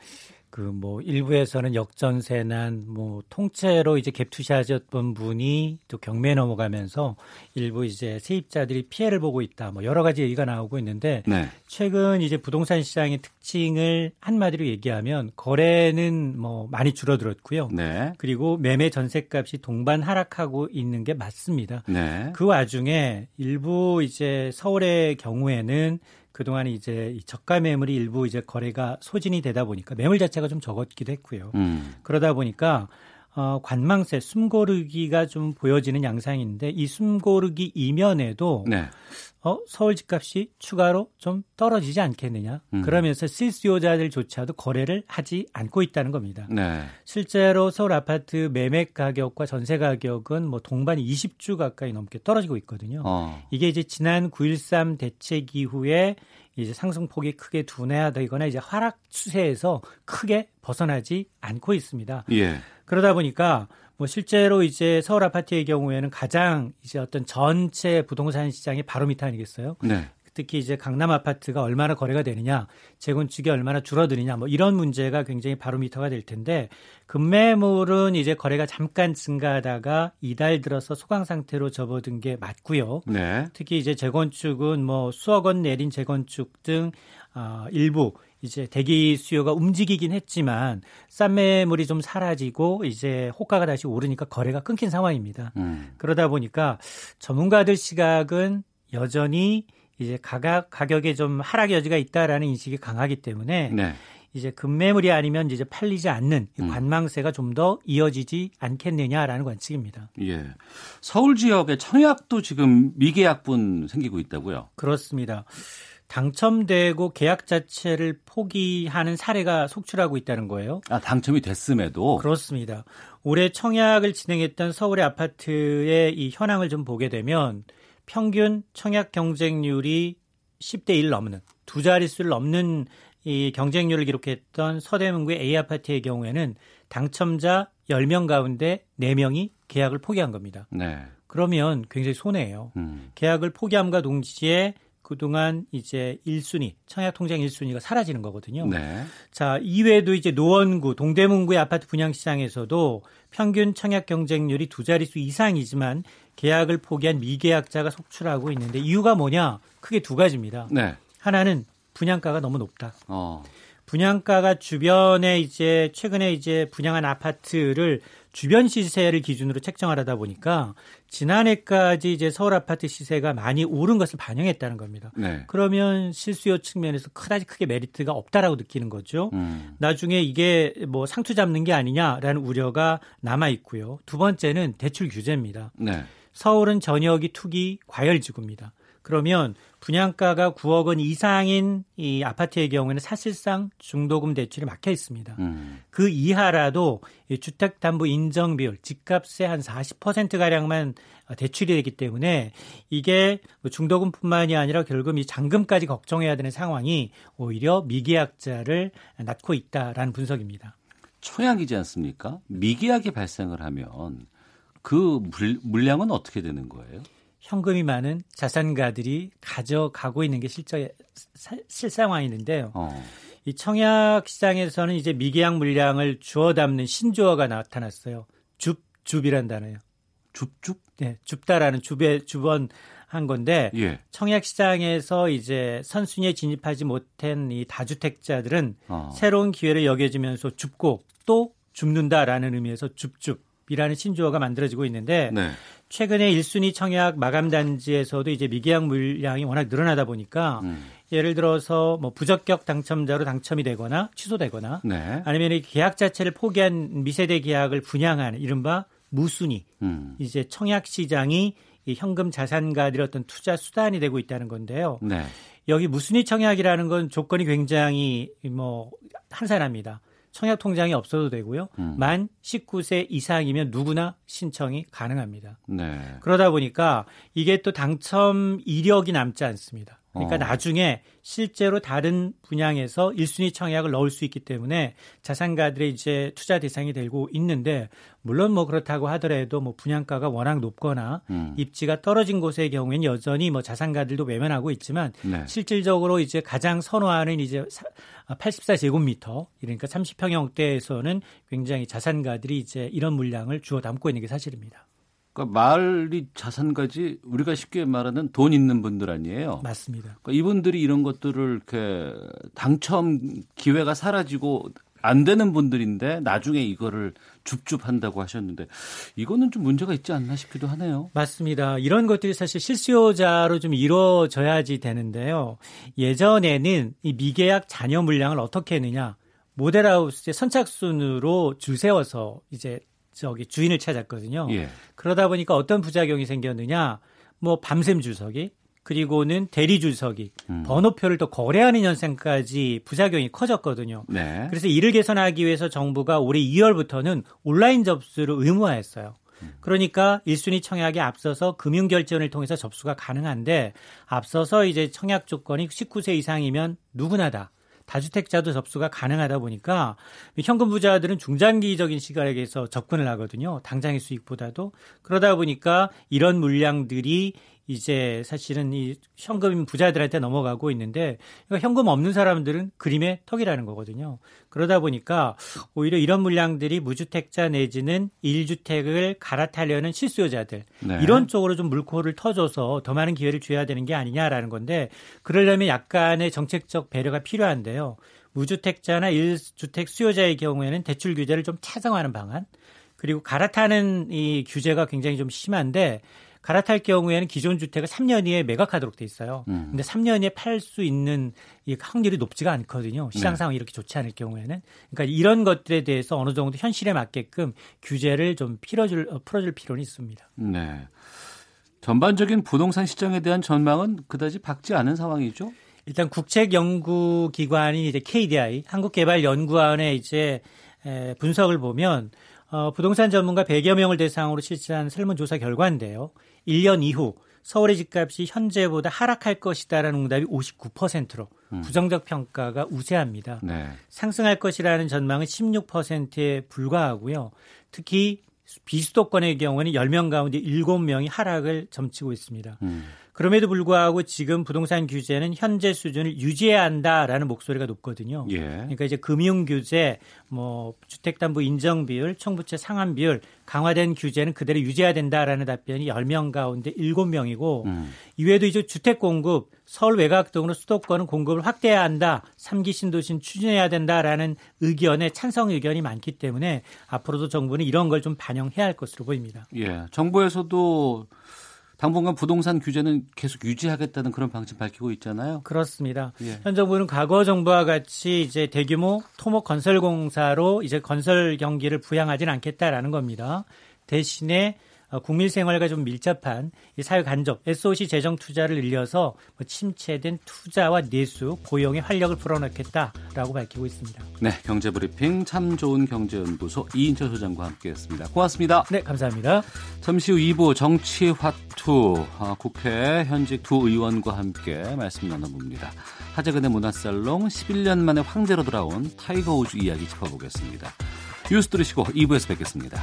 그 뭐 일부에서는 역전세난 뭐 통째로 이제 갭 투시하셨던 분이 또 경매에 넘어가면서 일부 이제 세입자들이 피해를 보고 있다. 뭐 여러 가지 얘기가 나오고 있는데 네. 최근 이제 부동산 시장의 특징을 한마디로 얘기하면 거래는 뭐 많이 줄어들었고요. 네. 그리고 매매 전세값이 동반 하락하고 있는 게 맞습니다. 네. 그 와중에 일부 이제 서울의 경우에는 그동안 이제 저가 매물이 일부 이제 거래가 소진이 되다 보니까 매물 자체가 좀 적었기도 했고요. 음. 그러다 보니까 어, 관망세, 숨고르기가 좀 보여지는 양상인데 이 숨고르기 이면에도 네. 어, 서울 집값이 추가로 좀 떨어지지 않겠느냐. 음. 그러면서 실수요자들조차도 거래를 하지 않고 있다는 겁니다. 네. 실제로 서울 아파트 매매 가격과 전세 가격은 뭐 동반 20주 가까이 넘게 떨어지고 있거든요. 어. 이게 이제 지난 9.13 대책 이후에 이제 상승폭이 크게 둔화되거나 이제 하락 추세에서 크게 벗어나지 않고 있습니다. 예. 그러다 보니까 뭐 실제로 이제 서울 아파트의 경우에는 가장 이제 어떤 전체 부동산 시장의 바로미터 아니겠어요? 네. 특히 이제 강남 아파트가 얼마나 거래가 되느냐, 재건축이 얼마나 줄어드느냐, 뭐 이런 문제가 굉장히 바로미터가 될 텐데 급매물은 이제 거래가 잠깐 증가하다가 이달 들어서 소강 상태로 접어든 게 맞고요. 네. 특히 이제 재건축은 뭐 수억 원 내린 재건축 등 어, 일부 이제 대기 수요가 움직이긴 했지만 싼 매물이 좀 사라지고 이제 호가가 다시 오르니까 거래가 끊긴 상황입니다. 음. 그러다 보니까 전문가들 시각은 여전히 이제 가격 가격에 좀 하락 여지가 있다라는 인식이 강하기 때문에 네. 이제 급매물이 아니면 이제 팔리지 않는 음. 관망세가 좀 더 이어지지 않겠느냐라는 관측입니다. 예. 서울 지역에 청약도 지금 미계약분 생기고 있다고요? 그렇습니다. 당첨되고 계약 자체를 포기하는 사례가 속출하고 있다는 거예요. 아, 당첨이 됐음에도? 그렇습니다. 올해 청약을 진행했던 서울의 아파트의 이 현황을 좀 보게 되면 평균 청약 경쟁률이 10대 1 넘는 두 자릿수를 넘는 이 경쟁률을 기록했던 서대문구의 A 아파트의 경우에는 당첨자 10명 가운데 4명이 계약을 포기한 겁니다. 네. 그러면 굉장히 손해예요. 음. 계약을 포기함과 동시에 그동안 이제 1순위, 청약 통장 1순위가 사라지는 거거든요. 네. 자, 이외에도 이제 노원구, 동대문구의 아파트 분양 시장에서도 평균 청약 경쟁률이 두 자릿수 이상이지만 계약을 포기한 미계약자가 속출하고 있는데 이유가 뭐냐? 크게 두 가지입니다. 네. 하나는 분양가가 너무 높다. 어. 분양가가 주변에 이제 최근에 이제 분양한 아파트를 주변 시세를 기준으로 책정하다 보니까 지난해까지 이제 서울 아파트 시세가 많이 오른 것을 반영했다는 겁니다. 네. 그러면 실수요 측면에서 그다지 크게 메리트가 없다라고 느끼는 거죠. 음. 나중에 이게 뭐 상투 잡는 게 아니냐라는 우려가 남아 있고요. 두 번째는 대출 규제입니다. 네. 서울은 전역이 투기 과열 지구입니다. 그러면 분양가가 9억 원 이상인 이 아파트의 경우에는 사실상 중도금 대출이 막혀 있습니다. 음. 그 이하라도 이 주택담보 인정 비율, 집값의 한 40% 가량만 대출이 되기 때문에 이게 뭐 중도금뿐만이 아니라 결국 이 잔금까지 걱정해야 되는 상황이 오히려 미계약자를 낳고 있다라는 분석입니다. 초약이지 않습니까? 미계약이 발생을 하면 그 물, 물량은 어떻게 되는 거예요? 현금이 많은 자산가들이 가져가고 있는 게 실제 실상황이있는데요. 어. 이 청약 시장에서는 이제 미계약 물량을 주워 담는 신조어가 나타났어요. 줍 줍이란 단어예요. 줍줍? 네, 줍다라는 줍에 주번 한 건데 예. 청약 시장에서 이제 선순위에 진입하지 못한 이 다주택자들은 어. 새로운 기회를 여겨지면서 줍고 또 줍는다라는 의미에서 줍줍 이라는 신조어가 만들어지고 있는데 네. 최근에 1순위 청약 마감 단지에서도 이제 미계약 물량이 워낙 늘어나다 보니까 음. 예를 들어서 뭐 부적격 당첨자로 당첨이 되거나 취소되거나 네. 아니면 이 계약 자체를 포기한 미세대 계약을 분양하는 이른바 무순위 음. 이제 청약 시장이 이 현금 자산가들의 어떤 투자 수단이 되고 있다는 건데요. 네. 여기 무순위 청약이라는 건 조건이 굉장히 뭐 한산합니다. 청약 통장이 없어도 되고요. 음. 만 19세 이상이면 누구나 신청이 가능합니다. 네. 그러다 보니까 이게 또 당첨 이력이 남지 않습니다. 그러니까 어. 나중에 실제로 다른 분양에서 1순위 청약을 넣을 수 있기 때문에 자산가들의 이제 투자 대상이 되고 있는데 물론 뭐 그렇다고 하더라도 뭐 분양가가 워낙 높거나 음. 입지가 떨어진 곳의 경우에는 여전히 뭐 자산가들도 외면하고 있지만 네. 실질적으로 이제 가장 선호하는 이제 84제곱미터 그러니까 30평형대에서는 굉장히 자산가들이 이제 이런 물량을 주워 담고 있는 게 사실입니다. 그러니까 말이 자산가지 우리가 쉽게 말하는 돈 있는 분들 아니에요. 맞습니다. 그러니까 이분들이 이런 것들을 이렇게 당첨 기회가 사라지고 안 되는 분들인데 나중에 이거를 줍줍한다고 하셨는데 이거는 좀 문제가 있지 않나 싶기도 하네요. 맞습니다. 이런 것들이 사실 실수요자로 좀 이루어져야지 되는데요. 예전에는 이 미계약 잔여 물량을 어떻게 했느냐 모델하우스의 선착순으로 줄 세워서 이제 저기 주인을 찾았거든요. 예. 그러다 보니까 어떤 부작용이 생겼느냐, 뭐 밤샘 주석이 그리고는 대리 주석이 음. 번호표를 또 거래하는 현상까지 부작용이 커졌거든요. 네. 그래서 이를 개선하기 위해서 정부가 올해 2월부터는 온라인 접수를 의무화했어요. 음. 그러니까 1순위 청약에 앞서서 금융결제원을 통해서 접수가 가능한데 앞서서 이제 청약 조건이 19세 이상이면 누구나 다 다주택자도 접수가 가능하다 보니까 현금 부자들은 중장기적인 시각에서 접근을 하거든요. 당장의 수익보다도 그러다 보니까 이런 물량들이 이제 사실은 이 현금 부자들한테 넘어가고 있는데 현금 없는 사람들은 그림의 턱이라는 거거든요. 그러다 보니까 오히려 이런 물량들이 무주택자 내지는 1주택을 갈아타려는 실수요자들 네. 이런 쪽으로 좀 물꼬를 터줘서 더 많은 기회를 줘야 되는 게 아니냐라는 건데 그러려면 약간의 정책적 배려가 필요한데요. 무주택자나 1주택 수요자의 경우에는 대출 규제를 좀 차정하는 방안 그리고 갈아타는 이 규제가 굉장히 좀 심한데 갈아탈 경우에는 기존 주택을 3년 이에 매각하도록 돼 있어요. 음. 근데 3년 이에 팔 수 있는 이 확률이 높지가 않거든요. 시장 네. 상황이 이렇게 좋지 않을 경우에는. 그러니까 이런 것들에 대해서 어느 정도 현실에 맞게끔 규제를 좀 풀어줄, 어, 풀어줄 필요는 있습니다. 네. 전반적인 부동산 시장에 대한 전망은 그다지 밝지 않은 상황이죠. 일단 국책연구기관이 이제 KDI 한국개발연구원의 이제 분석을 보면 어, 부동산 전문가 100여 명을 대상으로 실시한 설문조사 결과인데요. 1년 이후 서울의 집값이 현재보다 하락할 것이다라는 응답이 59%로 음. 부정적 평가가 우세합니다. 네. 상승할 것이라는 전망은 16%에 불과하고요. 특히 비수도권의 경우는 10명 가운데 7명이 하락을 점치고 있습니다. 음. 그럼에도 불구하고 지금 부동산 규제는 현재 수준을 유지해야 한다라는 목소리가 높거든요. 예. 그러니까 이제 금융 규제, 뭐 주택담보 인정 비율, 총부채 상환 비율 강화된 규제는 그대로 유지해야 된다라는 답변이 10명 가운데 7명이고 음. 이외에도 이제 주택 공급, 서울 외곽 등으로 수도권은 공급을 확대해야 한다. 3기 신도시 추진해야 된다라는 의견에 찬성 의견이 많기 때문에 앞으로도 정부는 이런 걸 좀 반영해야 할 것으로 보입니다. 예. 정부에서도 당분간 부동산 규제는 계속 유지하겠다는 그런 방침 밝히고 있잖아요. 그렇습니다. 예. 현 정부는 과거 정부와 같이 이제 대규모 토목 건설 공사로 이제 건설 경기를 부양하지는 않겠다라는 겁니다. 대신에 어, 국민 생활과 좀 밀접한 이 사회 간접 SOC 재정 투자를 늘려서 뭐 침체된 투자와 내수, 고용의 활력을 불어넣겠다라고 밝히고 있습니다. 네, 경제브리핑 참 좋은 경제연구소 이인철 소장과 함께했습니다. 고맙습니다. 네, 감사합니다. 잠시 후 2부 정치 화투 아, 국회 현직 두 의원과 함께 말씀 나눠봅니다. 하재근의 문화살롱 11년 만에 황제로 돌아온 타이거 우즈 이야기 짚어보겠습니다. 뉴스 들으시고 2부에서 뵙겠습니다.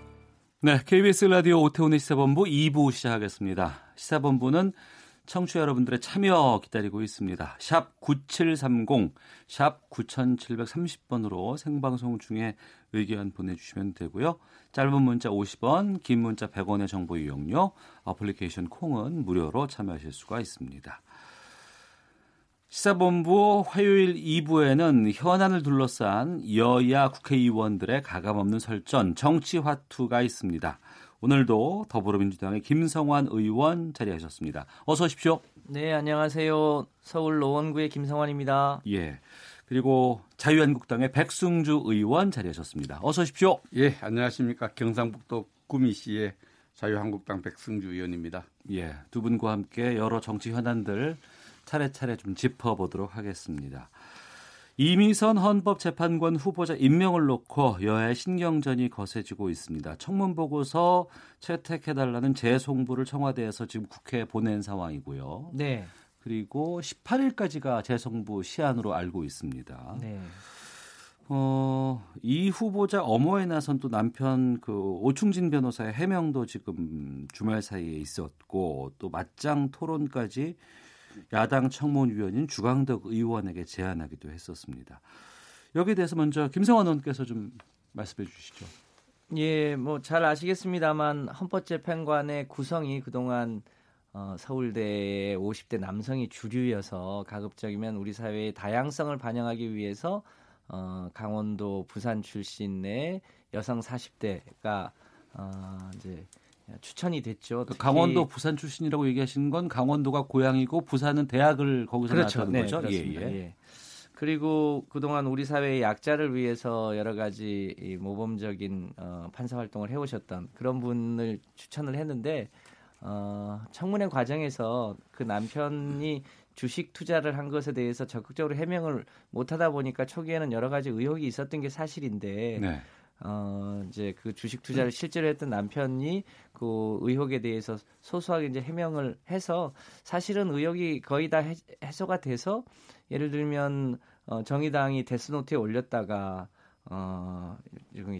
네, KBS 라디오 오태훈의 시사본부 2부 시작하겠습니다. 시사본부는 청취자 여러분들의 참여 기다리고 있습니다. 샵 9730, 샵 9730번으로 생방송 중에 의견 보내주시면 되고요. 짧은 문자 50원, 긴 문자 100원의 정보 이용료, 어플리케이션 콩은 무료로 참여하실 수가 있습니다. 시사본부 화요일 2부에는 현안을 둘러싼 여야 국회의원들의 가감없는 설전 정치화투가 있습니다. 오늘도 더불어민주당의 김성환 의원 자리하셨습니다. 어서 오십시오. 네, 안녕하세요. 서울 노원구의 김성환입니다. 예. 그리고 자유한국당의 백승주 의원 자리하셨습니다. 어서 오십시오. 예, 안녕하십니까. 경상북도 구미시의 자유한국당 백승주 의원입니다. 예, 두 분과 함께 여러 정치 현안들 차례차례 좀 짚어보도록 하겠습니다. 이미선 헌법재판관 후보자 임명을 놓고 여야의 신경전이 거세지고 있습니다. 청문 보고서 채택해달라는 재송부를 청와대에서 지금 국회에 보낸 상황이고요. 네. 그리고 18일까지가 재송부 시한으로 알고 있습니다. 네. 어, 이 후보자 엄호에 나선 또 남편 그 오충진 변호사의 해명도 지금 주말 사이에 있었고 또 맞짱 토론까지 야당 청문위원인 주광덕 의원에게 제안하기도 했었습니다. 여기에 대해서 먼저 김성환 의원께서 좀 말씀해 주시죠. 예, 뭐 잘 아시겠습니다만 헌법재판관의 구성이 그동안 어, 서울대의 50대 남성이 주류여서 가급적이면 우리 사회의 다양성을 반영하기 위해서 어, 강원도 부산 출신의 여성 40대가 어, 이제 추천이 됐죠. 그 강원도 부산 출신이라고 얘기하시는 건 강원도가 고향이고 부산은 대학을 거기서 그렇죠. 나왔다는 네, 거죠. 예, 예. 예. 그리고 그동안 우리 사회의 약자를 위해서 여러 가지 이 모범적인 어, 판사 활동을 해오셨던 그런 분을 추천을 했는데 어, 청문회 과정에서 그 남편이 주식 투자를 한 것에 대해서 적극적으로 해명을 못하다 보니까 초기에는 여러 가지 의혹이 있었던 게 사실인데 네. 어, 이제 그 주식 투자를 실제로 했던 남편이 그 의혹에 대해서 소소하게 이제 해명을 해서 사실은 의혹이 거의 다 해, 소가 돼서 예를 들면 어, 정의당이 데스노트에 올렸다가 어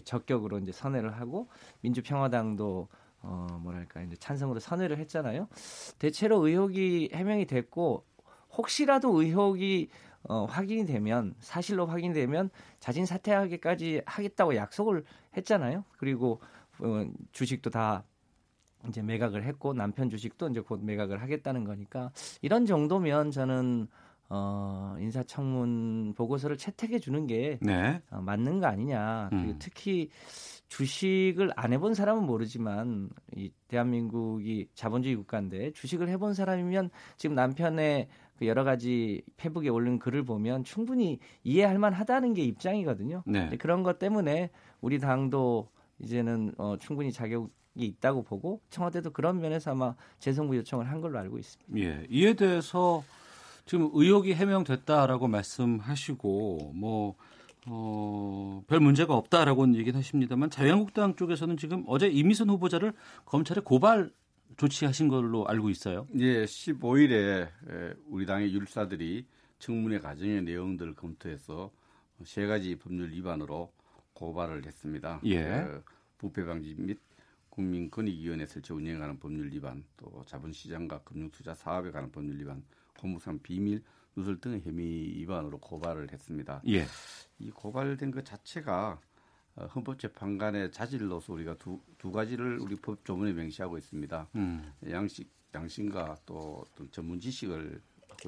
적격으로 이제 선회를 하고 민주평화당도 어 뭐랄까 이제 찬성으로 선회를 했잖아요. 대체로 의혹이 해명이 됐고 혹시라도 의혹이 어, 확인이 되면 사실로 확인되면 자진 사퇴하기까지 하겠다고 약속을 했잖아요. 그리고 어, 주식도 다 이제 매각을 했고 남편 주식도 이제 곧 매각을 하겠다는 거니까 이런 정도면 저는 어, 인사청문 보고서를 채택해 주는 게 네. 어, 맞는 거 아니냐. 음. 특히 주식을 안 해본 사람은 모르지만 이 대한민국이 자본주의 국가인데 주식을 해본 사람이면 지금 남편의 그 여러 가지 페북에 올린 글을 보면 충분히 이해할 만하다는 게 입장이거든요. 네. 그런 것 때문에 우리 당도 이제는 어, 충분히 자격이 있다고 보고 청와대도 그런 면에서 아마 재송부 요청을 한 걸로 알고 있습니다. 예, 이에 대해서 지금 의혹이 해명됐다라고 말씀하시고 뭐 어, 별 문제가 없다라고는 얘기는 하십니다만 자유한국당 쪽에서는 지금 어제 이미선 후보자를 검찰에 고발 조치하신 걸로 알고 있어요. 예, 15일에 우리 당의 율사들이 청문회 과정의 내용들을 검토해서 세 가지 법률 위반으로 고발을 했습니다. 예. 그 부패 방지 및 국민권익위원회 설치 운영하는 법률 위반, 또 자본시장과 금융투자 사업에 관한 법률 위반, 공무상 비밀 누설 등의 혐의 위반으로 고발을 했습니다. 예. 이 고발된 것 자체가 어, 헌법재판관의 자질로서 우리가 두, 두 가지를 우리 법 조문에 명시하고 있습니다. 음. 양식, 양심과 또 어떤 전문 지식을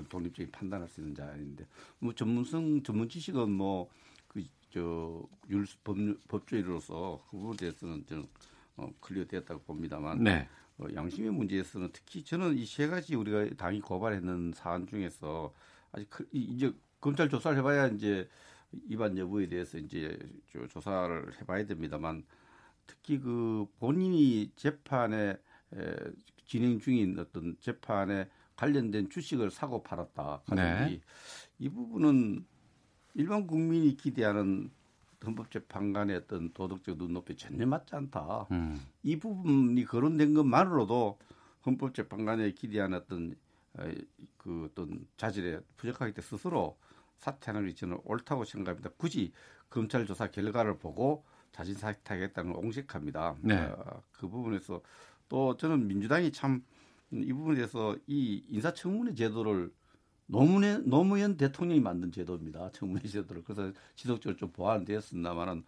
독립적인 판단할 수 있는 자인데, 뭐 전문성, 전문 지식은 뭐, 그, 저, 율, 법, 법조인으로서 그 부분에 대해서는 저는 어, 클리어 되었다고 봅니다만, 네. 어, 양심의 문제에서는 특히 저는 이 세 가지 우리가 당이 고발했는 사안 중에서 아직 그, 이제 검찰 조사를 해봐야 이제 위반 여부에 대해서 이제 조사를 해봐야 됩니다만 특히 그 본인이 재판에 에, 진행 중인 어떤 재판에 관련된 주식을 사고 팔았다 가족이 네. 이 부분은 일반 국민이 기대하는 헌법재판관의 어떤 도덕적 눈높이 전혀 맞지 않다. 음. 이 부분이 거론된 것만으로도 헌법재판관의 기대하는 어떤 그 어떤 자질에 부족하기 때문에 스스로 사퇴하는 게 저는 옳다고 생각합니다. 굳이 검찰 조사 결과를 보고 자진 사퇴하겠다는 걸 옹색합니다. 네. 어, 그 부분에서 또 저는 민주당이 참 이 부분에 대해서 이 인사청문회 제도를 노무현, 노무현 대통령이 만든 제도입니다. 청문회 제도를. 그래서 지속적으로 좀 보완되었습니다만은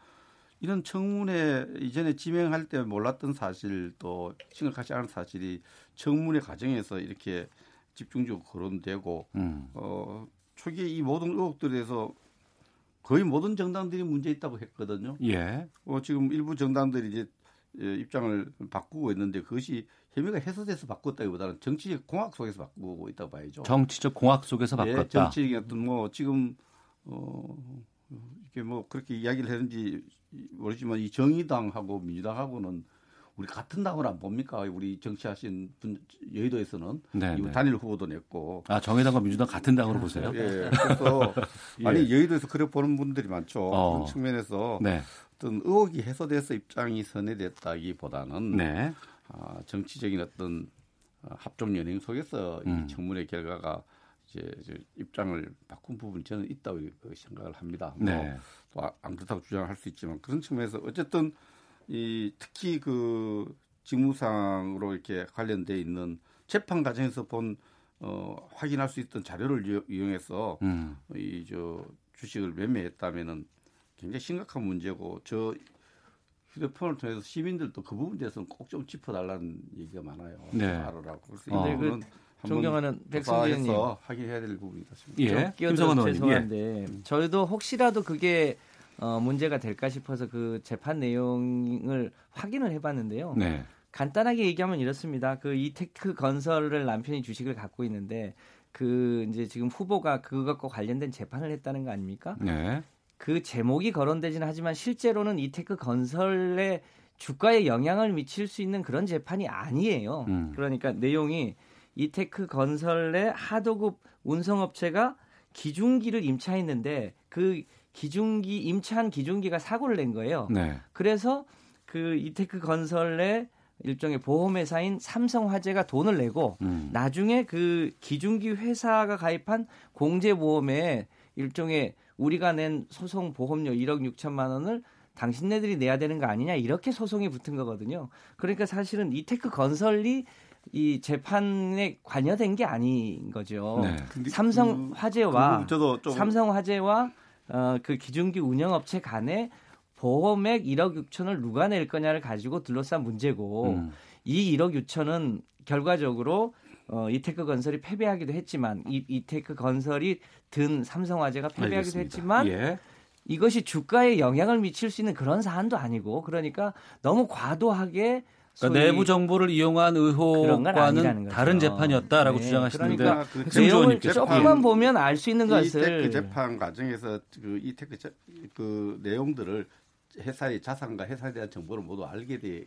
이런 청문회 이전에 지명할 때 몰랐던 사실 또 심각하지 않은 사실이 청문회 과정에서 이렇게 집중적으로 거론되고 음. 어 초기에 이 모든 의혹들에 대해서 거의 모든 정당들이 문제 있다고 했거든요. 예. 어, 지금 일부 정당들이 이제 예, 입장을 바꾸고 있는데 그것이 혐의가 해소돼서 바꿨다기보다는 정치적 공학 속에서 바꾸고 있다고 봐야죠. 정치적 공학 속에서 예, 바꿨다. 예, 정치적인 어떤 뭐 지금 어 이게 뭐 그렇게 이야기를 했는지 모르지만 이 정의당하고 민주당하고는 우리 같은 당을 안 봅니까? 우리 정치하신 분 여의도에서는 네, 네. 단일 후보도 냈고. 아 정의당과 민주당 같은 당으로 보세요? 예. 그래서 예. 아니 여의도에서 그래 보는 분들이 많죠. 어. 그런 측면에서 네. 어떤 의혹이 해소돼서 입장이 선회됐다기보다는 네. 아, 정치적인 어떤 합종 연행 속에서 음. 이 청문회 결과가 이제, 이제 입장을 바꾼 부분이 저는 있다고 생각을 합니다. 네. 뭐안 그렇다고 주장할 수 있지만 그런 측면에서 어쨌든 이 특히 그 직무상으로 이렇게 관련돼 있는 재판 과정에서 본 어, 확인할 수 있던 자료를 이용해서 음. 이저 주식을 매매했다면은 굉장히 심각한 문제고 저 휴대폰을 통해서 시민들도 그 부분에 대해서는 꼭 좀 짚어달라는 얘기가 많아요. 네. 알아라고. 그래서 어. 이 부분은 그 존경하는 백승재 의원님 확인해야 될 부분이다. 예. 끼어들어 죄송한데 예. 저희도 혹시라도 그게 어, 문제가 될까 싶어서 그 재판 내용을 확인을 해봤는데요. 네. 간단하게 얘기하면 이렇습니다. 그 이테크 건설을 남편이 주식을 갖고 있는데 그 이제 지금 후보가 그것과 관련된 재판을 했다는 거 아닙니까? 네. 그 제목이 거론되지는 하지만 실제로는 이테크 건설의 주가에 영향을 미칠 수 있는 그런 재판이 아니에요. 음. 그러니까 내용이 이테크 건설의 하도급 운송업체가 기중기를 임차했는데 그 기중기 임차한 기중기가 사고를 낸 거예요. 네. 그래서 그 이테크 건설의 일종의 보험회사인 삼성화재가 돈을 내고 음. 나중에 그 기중기 회사가 가입한 공제보험에 일종의 우리가 낸 소송 보험료 1억 6천만 원을 당신네들이 내야 되는 거 아니냐 이렇게 소송이 붙은 거거든요. 그러니까 사실은 이테크 건설이 이 재판에 관여된 게 아닌 거죠. 네. 삼성 그 화재와 그 삼성 화재와 어, 그 기중기 운영업체 간에 보험액 1억 6천을 누가 낼 거냐를 가지고 둘러싼 문제고 음. 이 1억 6천은 결과적으로 어, 이테크 건설이 패배하기도 했지만 이, 이테크 건설이 든 삼성화재가 패배하기도 알겠습니다. 했지만 예. 이것이 주가에 영향을 미칠 수 있는 그런 사안도 아니고 그러니까 너무 과도하게 그러니까 내부 정보를 이용한 의혹과는 다른 재판이었다라고 네. 주장하시는데 그러니까 그 내용을 조금만 보면 알 수 있는 것을 이테크 재판 과정에서 그 이테크 재, 그 내용들을 회사의 자산과 회사에 대한 정보를 모두 알게 돼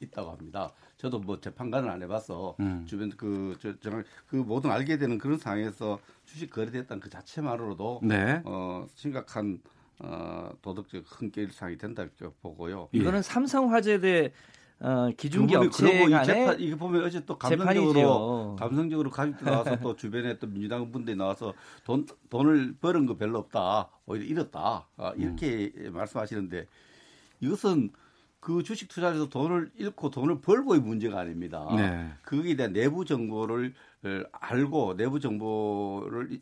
있다고 합니다. 저도 뭐 재판관을 안 해봐서 음. 주변 그저 정말 그 모든 알게 되는 그런 상황에서 주식 거래됐다는 그 자체만으로도 네. 어 심각한 어 도덕적 흥결상이 된다 고 보고요. 이거는 예. 삼성화재대 어, 기준기 업체 간에 이게 보면 어제 또 감성적으로 재판이죠. 감성적으로 가족들 나와서 또 주변에 또 민주당 분들이 나와서 돈 돈을 벌은 거 별로 없다 오히려 잃었다 아, 이렇게 음. 말씀하시는데 이것은 그 주식 투자에서 돈을 잃고 돈을 벌고의 문제가 아닙니다. 네. 거기에 대한 내부 정보를 알고 내부 정보를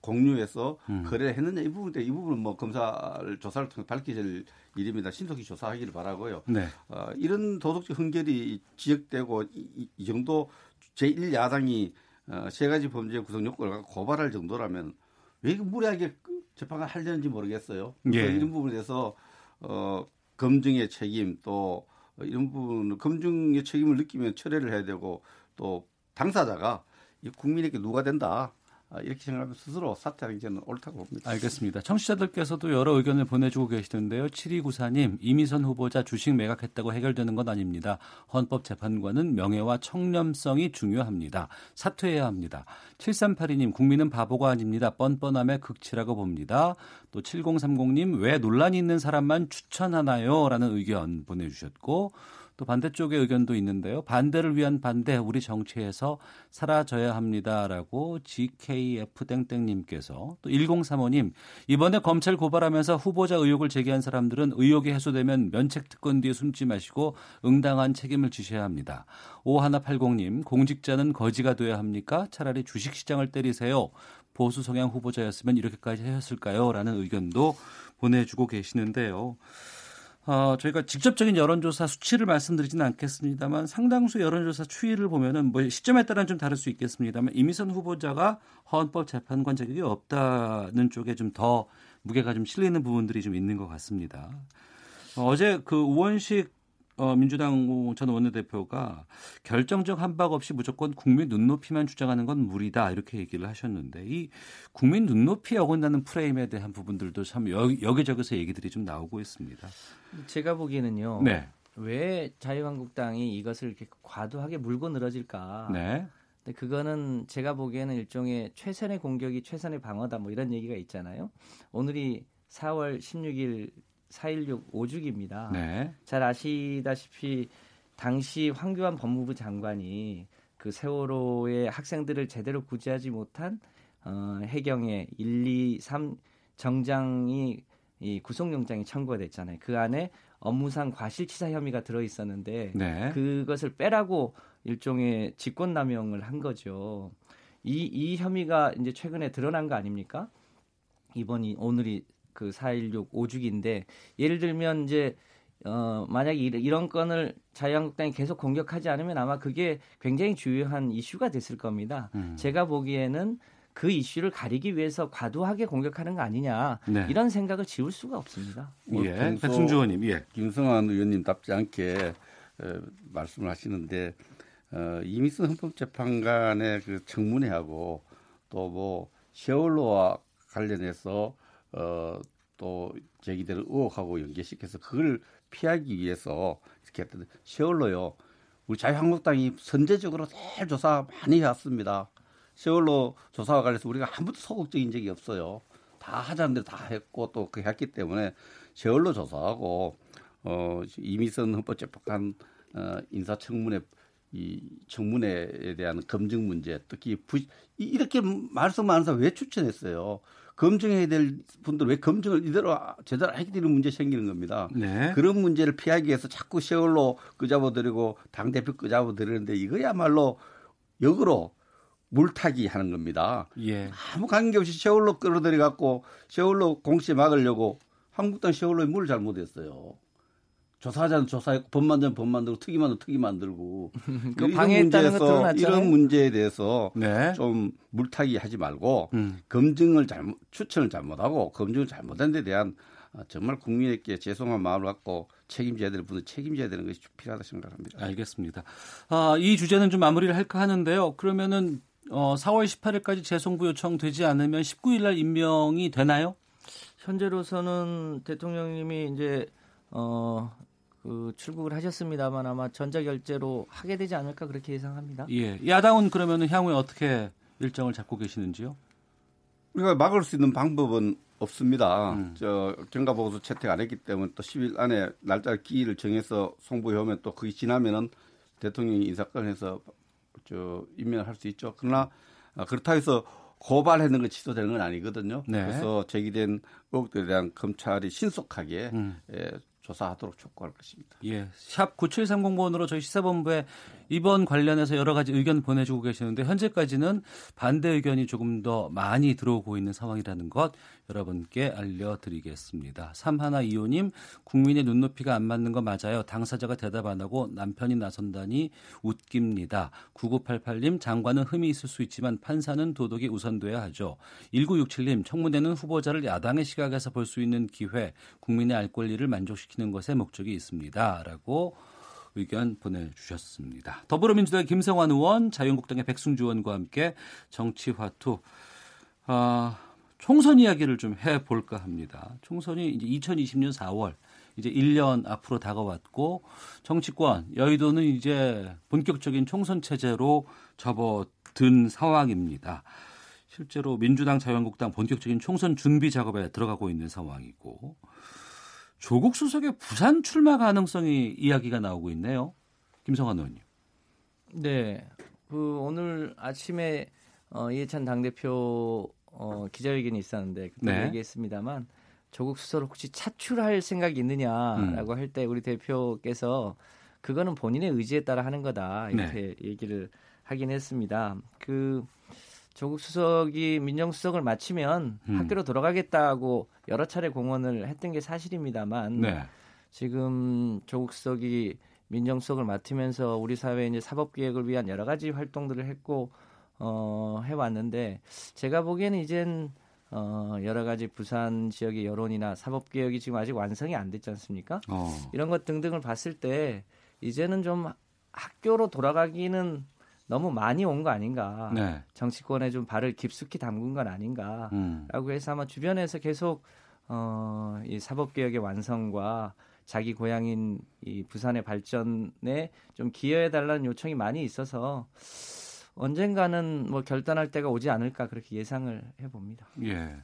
공유해서 음. 거래를 했느냐 이 부분 때이 부분은 뭐 검사를 조사를 통해 밝혀질 일입니다. 신속히 조사하기를 바라고요. 네. 어, 이런 도덕적 흥결이 지적되고 이, 이 정도 제1야당이 어, 세 가지 범죄 구성 요건을 고발할 정도라면 왜 무리하게 재판을 하려는지 모르겠어요. 예. 이런 부분에 대해서 어, 검증의 책임 또 이런 부분 검증의 책임을 느끼면 철회를 해야 되고 또 당사자가 국민에게 누가 된다 아, 이렇게 생각하면 스스로 사퇴하는 게 옳다고 봅니다. 알겠습니다. 청취자들께서도 여러 의견을 보내주고 계시는데요. 7294님, 이미선 후보자 주식 매각했다고 해결되는 건 아닙니다. 헌법재판관은 명예와 청렴성이 중요합니다. 사퇴해야 합니다. 7382님, 국민은 바보가 아닙니다. 뻔뻔함의 극치라고 봅니다. 또 7030님, 왜 논란이 있는 사람만 추천하나요? 라는 의견 보내주셨고, 또 반대쪽의 의견도 있는데요. 반대를 위한 반대 우리 정치에서 사라져야 합니다라고 GKF 땡땡님께서 또 1035님 이번에 검찰 고발하면서 후보자 의혹을 제기한 사람들은 의혹이 해소되면 면책 특권 뒤에 숨지 마시고 응당한 책임을 지셔야 합니다. 5180님 공직자는 거지가 돼야 합니까? 차라리 주식시장을 때리세요. 보수 성향 후보자였으면 이렇게까지 하셨을까요? 라는 의견도 보내주고 계시는데요. 어, 저희가 직접적인 여론조사 수치를 말씀드리지는 않겠습니다만 상당수 여론조사 추이를 보면은 뭐 시점에 따라는 좀 다를 수 있겠습니다만 이미선 후보자가 헌법재판관 자격이 없다는 쪽에 좀 더 무게가 좀 실리는 부분들이 좀 있는 것 같습니다. 어, 어제 그 우원식 어, 민주당 전 원내대표가 결정적 한박 없이 무조건 국민 눈높이만 주장하는 건 무리다 이렇게 얘기를 하셨는데 이 국민 눈높이에 어긋나는 프레임에 대한 부분들도 참 여, 여기저기서 얘기들이 좀 나오고 있습니다. 제가 보기에는요. 네. 왜 자유한국당이 이것을 이렇게 과도하게 물고 늘어질까? 네. 근데 그거는 제가 보기에는 일종의 최선의 공격이 최선의 방어다 뭐 이런 얘기가 있잖아요. 오늘이 4월 16일 4.16 5주기입니다. 네. 잘 아시다시피 당시 황교안 법무부 장관이 그 세월호의 학생들을 제대로 구제하지 못한 어, 해경의 1, 2, 3 정장이 이 구속영장이 청구가 됐잖아요. 그 안에 업무상 과실치사 혐의가 들어 있었는데 네. 그것을 빼라고 일종의 직권남용을 한 거죠. 이, 이 혐의가 이제 최근에 드러난 거 아닙니까? 이번이 오늘이 그 4.16 5주기인데 예를 들면 이제 어, 만약에 이런 건을 자유한국당이 계속 공격하지 않으면 아마 그게 굉장히 주요한 이슈가 됐을 겁니다. 음. 제가 보기에는 그 이슈를 가리기 위해서 과도하게 공격하는 거 아니냐 네. 이런 생각을 지울 수가 없습니다. 예, 백승주 의원님, 예, 김성환 의원님답지 않게 어, 말씀을 하시는데 어, 이미선 헌법재판관의 그 청문회하고 또뭐 세월호와 관련해서 어, 또 제기되는 의혹하고 연계시켜서 그걸 피하기 위해서 이렇게 했던 세월로요. 우리 자유한국당이 선제적으로 잘 조사 많이 해왔습니다. 세월로 조사와 관련해서 우리가 한 번도 소극적인 적이 없어요. 다 하자는 대로 다 했고 또그 했기 때문에 세월로 조사하고 어 이미선 헌법재판관 어 인사청문회 이 청문회에 대한 검증 문제 특히 부, 이렇게 말씀하는 사람 왜 추천했어요? 검증해야 될 분들 왜 검증을 이대로 제대로 되는 문제 생기는 겁니다. 네. 그런 문제를 피하기 위해서 자꾸 세월로 끄잡아드리고 당 대표 끄잡아드리는데 이거야말로 역으로 물타기 하는 겁니다. 예. 아무 관계없이 세월로 끌어들여 갖고 세월로 공시에 막으려고 한국당 세월로에 물을 잘못했어요. 조사하자는 조사했고 법 만들면 법 만들고 특위 만들면 특위 만들고 그 이런 문제에서 이런 문제에 대해서 네. 좀 물타기 하지 말고 음. 검증을 잘못 추천을 잘못하고 검증을 잘못한 데 대한 어, 정말 국민에게 죄송한 마음을 갖고 책임져야 될 분은 책임져야 되는 것이 필요하다 생각합니다. 알겠습니다. 아, 이 주제는 좀 마무리를 할까 하는데요. 그러면은 어, 4월 18일까지 재송부 요청되지 않으면 19일 날 임명이 되나요? 현재로서는 대통령님이 이제 어, 그 출국을 하셨습니다만 아마 전자결제로 하게 되지 않을까 그렇게 예상합니다. 예. 야당은 그러면 향후에 어떻게 일정을 잡고 계시는지요? 우리가 막을 수 있는 방법은 없습니다. 음. 저 경과 보고서 채택 안 했기 때문에 또 10일 안에 날짜 기일을 정해서 송부해 오면 또 그게 지나면은 대통령이 인사권에서 저 임명을 할수 있죠. 그러나 아, 그렇다 해서 고발했는 거 취소되는 건 아니거든요. 네. 그래서 제기된 의혹들에 대한 검찰이 신속하게 음. 예, 조사하도록 촉구할 것입니다. 예. 샵 9730번으로 저희 시사본부에 이번 관련해서 여러 가지 의견 보내주고 계시는데 현재까지는 반대 의견이 조금 더 많이 들어오고 있는 상황이라는 것 여러분께 알려드리겠습니다. 3125님 국민의 눈높이가 안 맞는 거 맞아요. 당사자가 대답 안 하고 남편이 나선다니 웃깁니다. 9988님 장관은 흠이 있을 수 있지만 판사는 도덕이 우선돼야 하죠. 1967님 청문회는 후보자를 야당의 시각에서 볼 수 있는 기회 국민의 알 권리를 만족시키는 것에 목적이 있습니다. 라고 의견 보내주셨습니다. 더불어민주당 김성환 의원, 자유한국당의 백승주 의원과 함께 정치화투 어, 총선 이야기를 좀 해볼까 합니다. 총선이 이제 2020년 4월 이제 1년 앞으로 다가왔고 정치권 여의도는 이제 본격적인 총선 체제로 접어든 상황입니다. 실제로 민주당 자유한국당 본격적인 총선 준비 작업에 들어가고 있는 상황이고 조국 수석의 부산 출마 가능성이 이야기가 나오고 있네요. 김성환 의원님. 네. 그 오늘 아침에 어, 이해찬 당대표 어, 기자회견이 있었는데 그때 네. 얘기했습니다만 조국 수석을 혹시 차출할 생각이 있느냐라고 음. 할때 우리 대표께서 그거는 본인의 의지에 따라 하는 거다 이렇게 네. 얘기를 하긴 했습니다. 그 조국 수석이 민정수석을 마치면 음. 학교로 돌아가겠다고 여러 차례 공언을 했던 게 사실입니다만 네. 지금 조국 수석이 민정수석을 맡으면서 우리 사회에 이제 사법 개혁을 위한 여러 가지 활동들을 했고 어, 해왔는데 제가 보기에는 이젠 어, 여러 가지 부산 지역의 여론이나 사법 개혁이 지금 아직 완성이 안 됐지 않습니까? 어. 이런 것 등등을 봤을 때 이제는 좀 학교로 돌아가기는 너무 많이 온 거 아닌가. 네. 정치권에 좀 발을 깊숙이 담근 건 아닌가라고 음. 해서 아마 주변에서 계속 어, 이 사법개혁의 완성과 자기 고향인 이 부산의 발전에 좀 기여해 달라는 요청이 많이 있어서 언젠가는 뭐 결단할 때가 오지 않을까 그렇게 예상을 해봅니다. 예.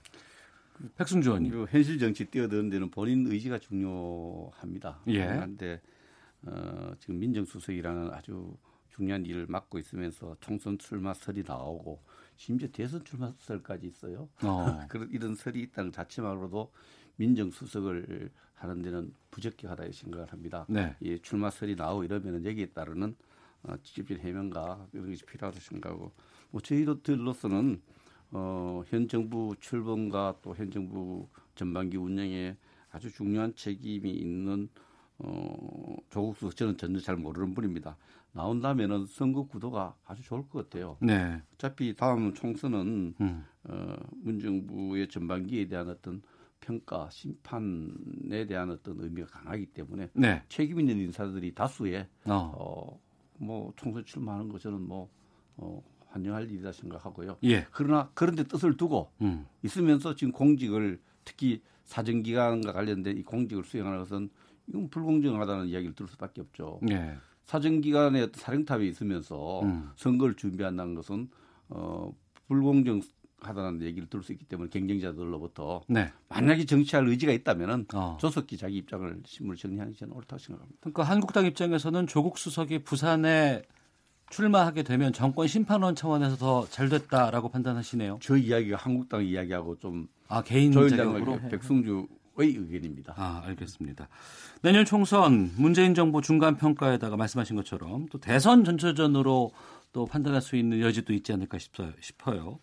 백승주 의원님. 현실 정치 뛰어드는 데는 본인 의지가 중요합니다. 예. 그런데 어, 지금 민정수석이라는 아주 중요한 일을 맡고 있으면서 총선 출마설이 나오고 심지어 대선 출마설까지 있어요. 어. 그런 이런 설이 있다는 자체만으로도 민정수석을 하는 데는 부적격하다 생각을 합니다. 네. 이 출마설이 나오고 이러면 여기에 따르는 어, 직접적인 해명과 이런 것이 필요하다고 생각하고 뭐 저희들로서는 어, 현 정부 출범과 또 현 정부 전반기 운영에 아주 중요한 책임이 있는 어, 조국 수석 저는 전혀 잘 모르는 분입니다. 나온다면은 선거 구도가 아주 좋을 것 같아요. 네. 어차피 다음 총선은 음. 어, 문정부의 전반기에 대한 어떤 평가, 심판에 대한 어떤 의미가 강하기 때문에 네. 책임 있는 인사들이 다수에 어. 어, 뭐 총선 출마하는 거 저는 뭐 어, 환영할 일이다 생각하고요. 예. 그러나 그런 데 뜻을 두고 음. 있으면서 지금 공직을 특히 사정기관과 관련된 이 공직을 수행하는 것은 이건 불공정하다는 이야기를 들을 수밖에 없죠. 예. 사정기관에 사령탑이 있으면서 음. 선거를 준비한다는 것은 어, 불공정하다는 얘기를 들을 수 있기 때문에 경쟁자들로부터 네. 만약에 정치할 의지가 있다면은 어. 조속히 자기 입장을 신문을 정리하는 게 옳다고 생각합니다. 그러니까 한국당 입장에서는 조국 수석이 부산에 출마하게 되면 정권 심판원 차원에서 더 잘 됐다라고 판단하시네요. 저 이야기가 한국당 이야기하고 좀 아, 개인 자격으로 백승주 의 의견입니다. 아, 알겠습니다. 내년 총선 문재인 정부 중간 평가에다가 말씀하신 것처럼 또 대선 전초전으로 또 판단할 수 있는 여지도 있지 않을까 싶어요.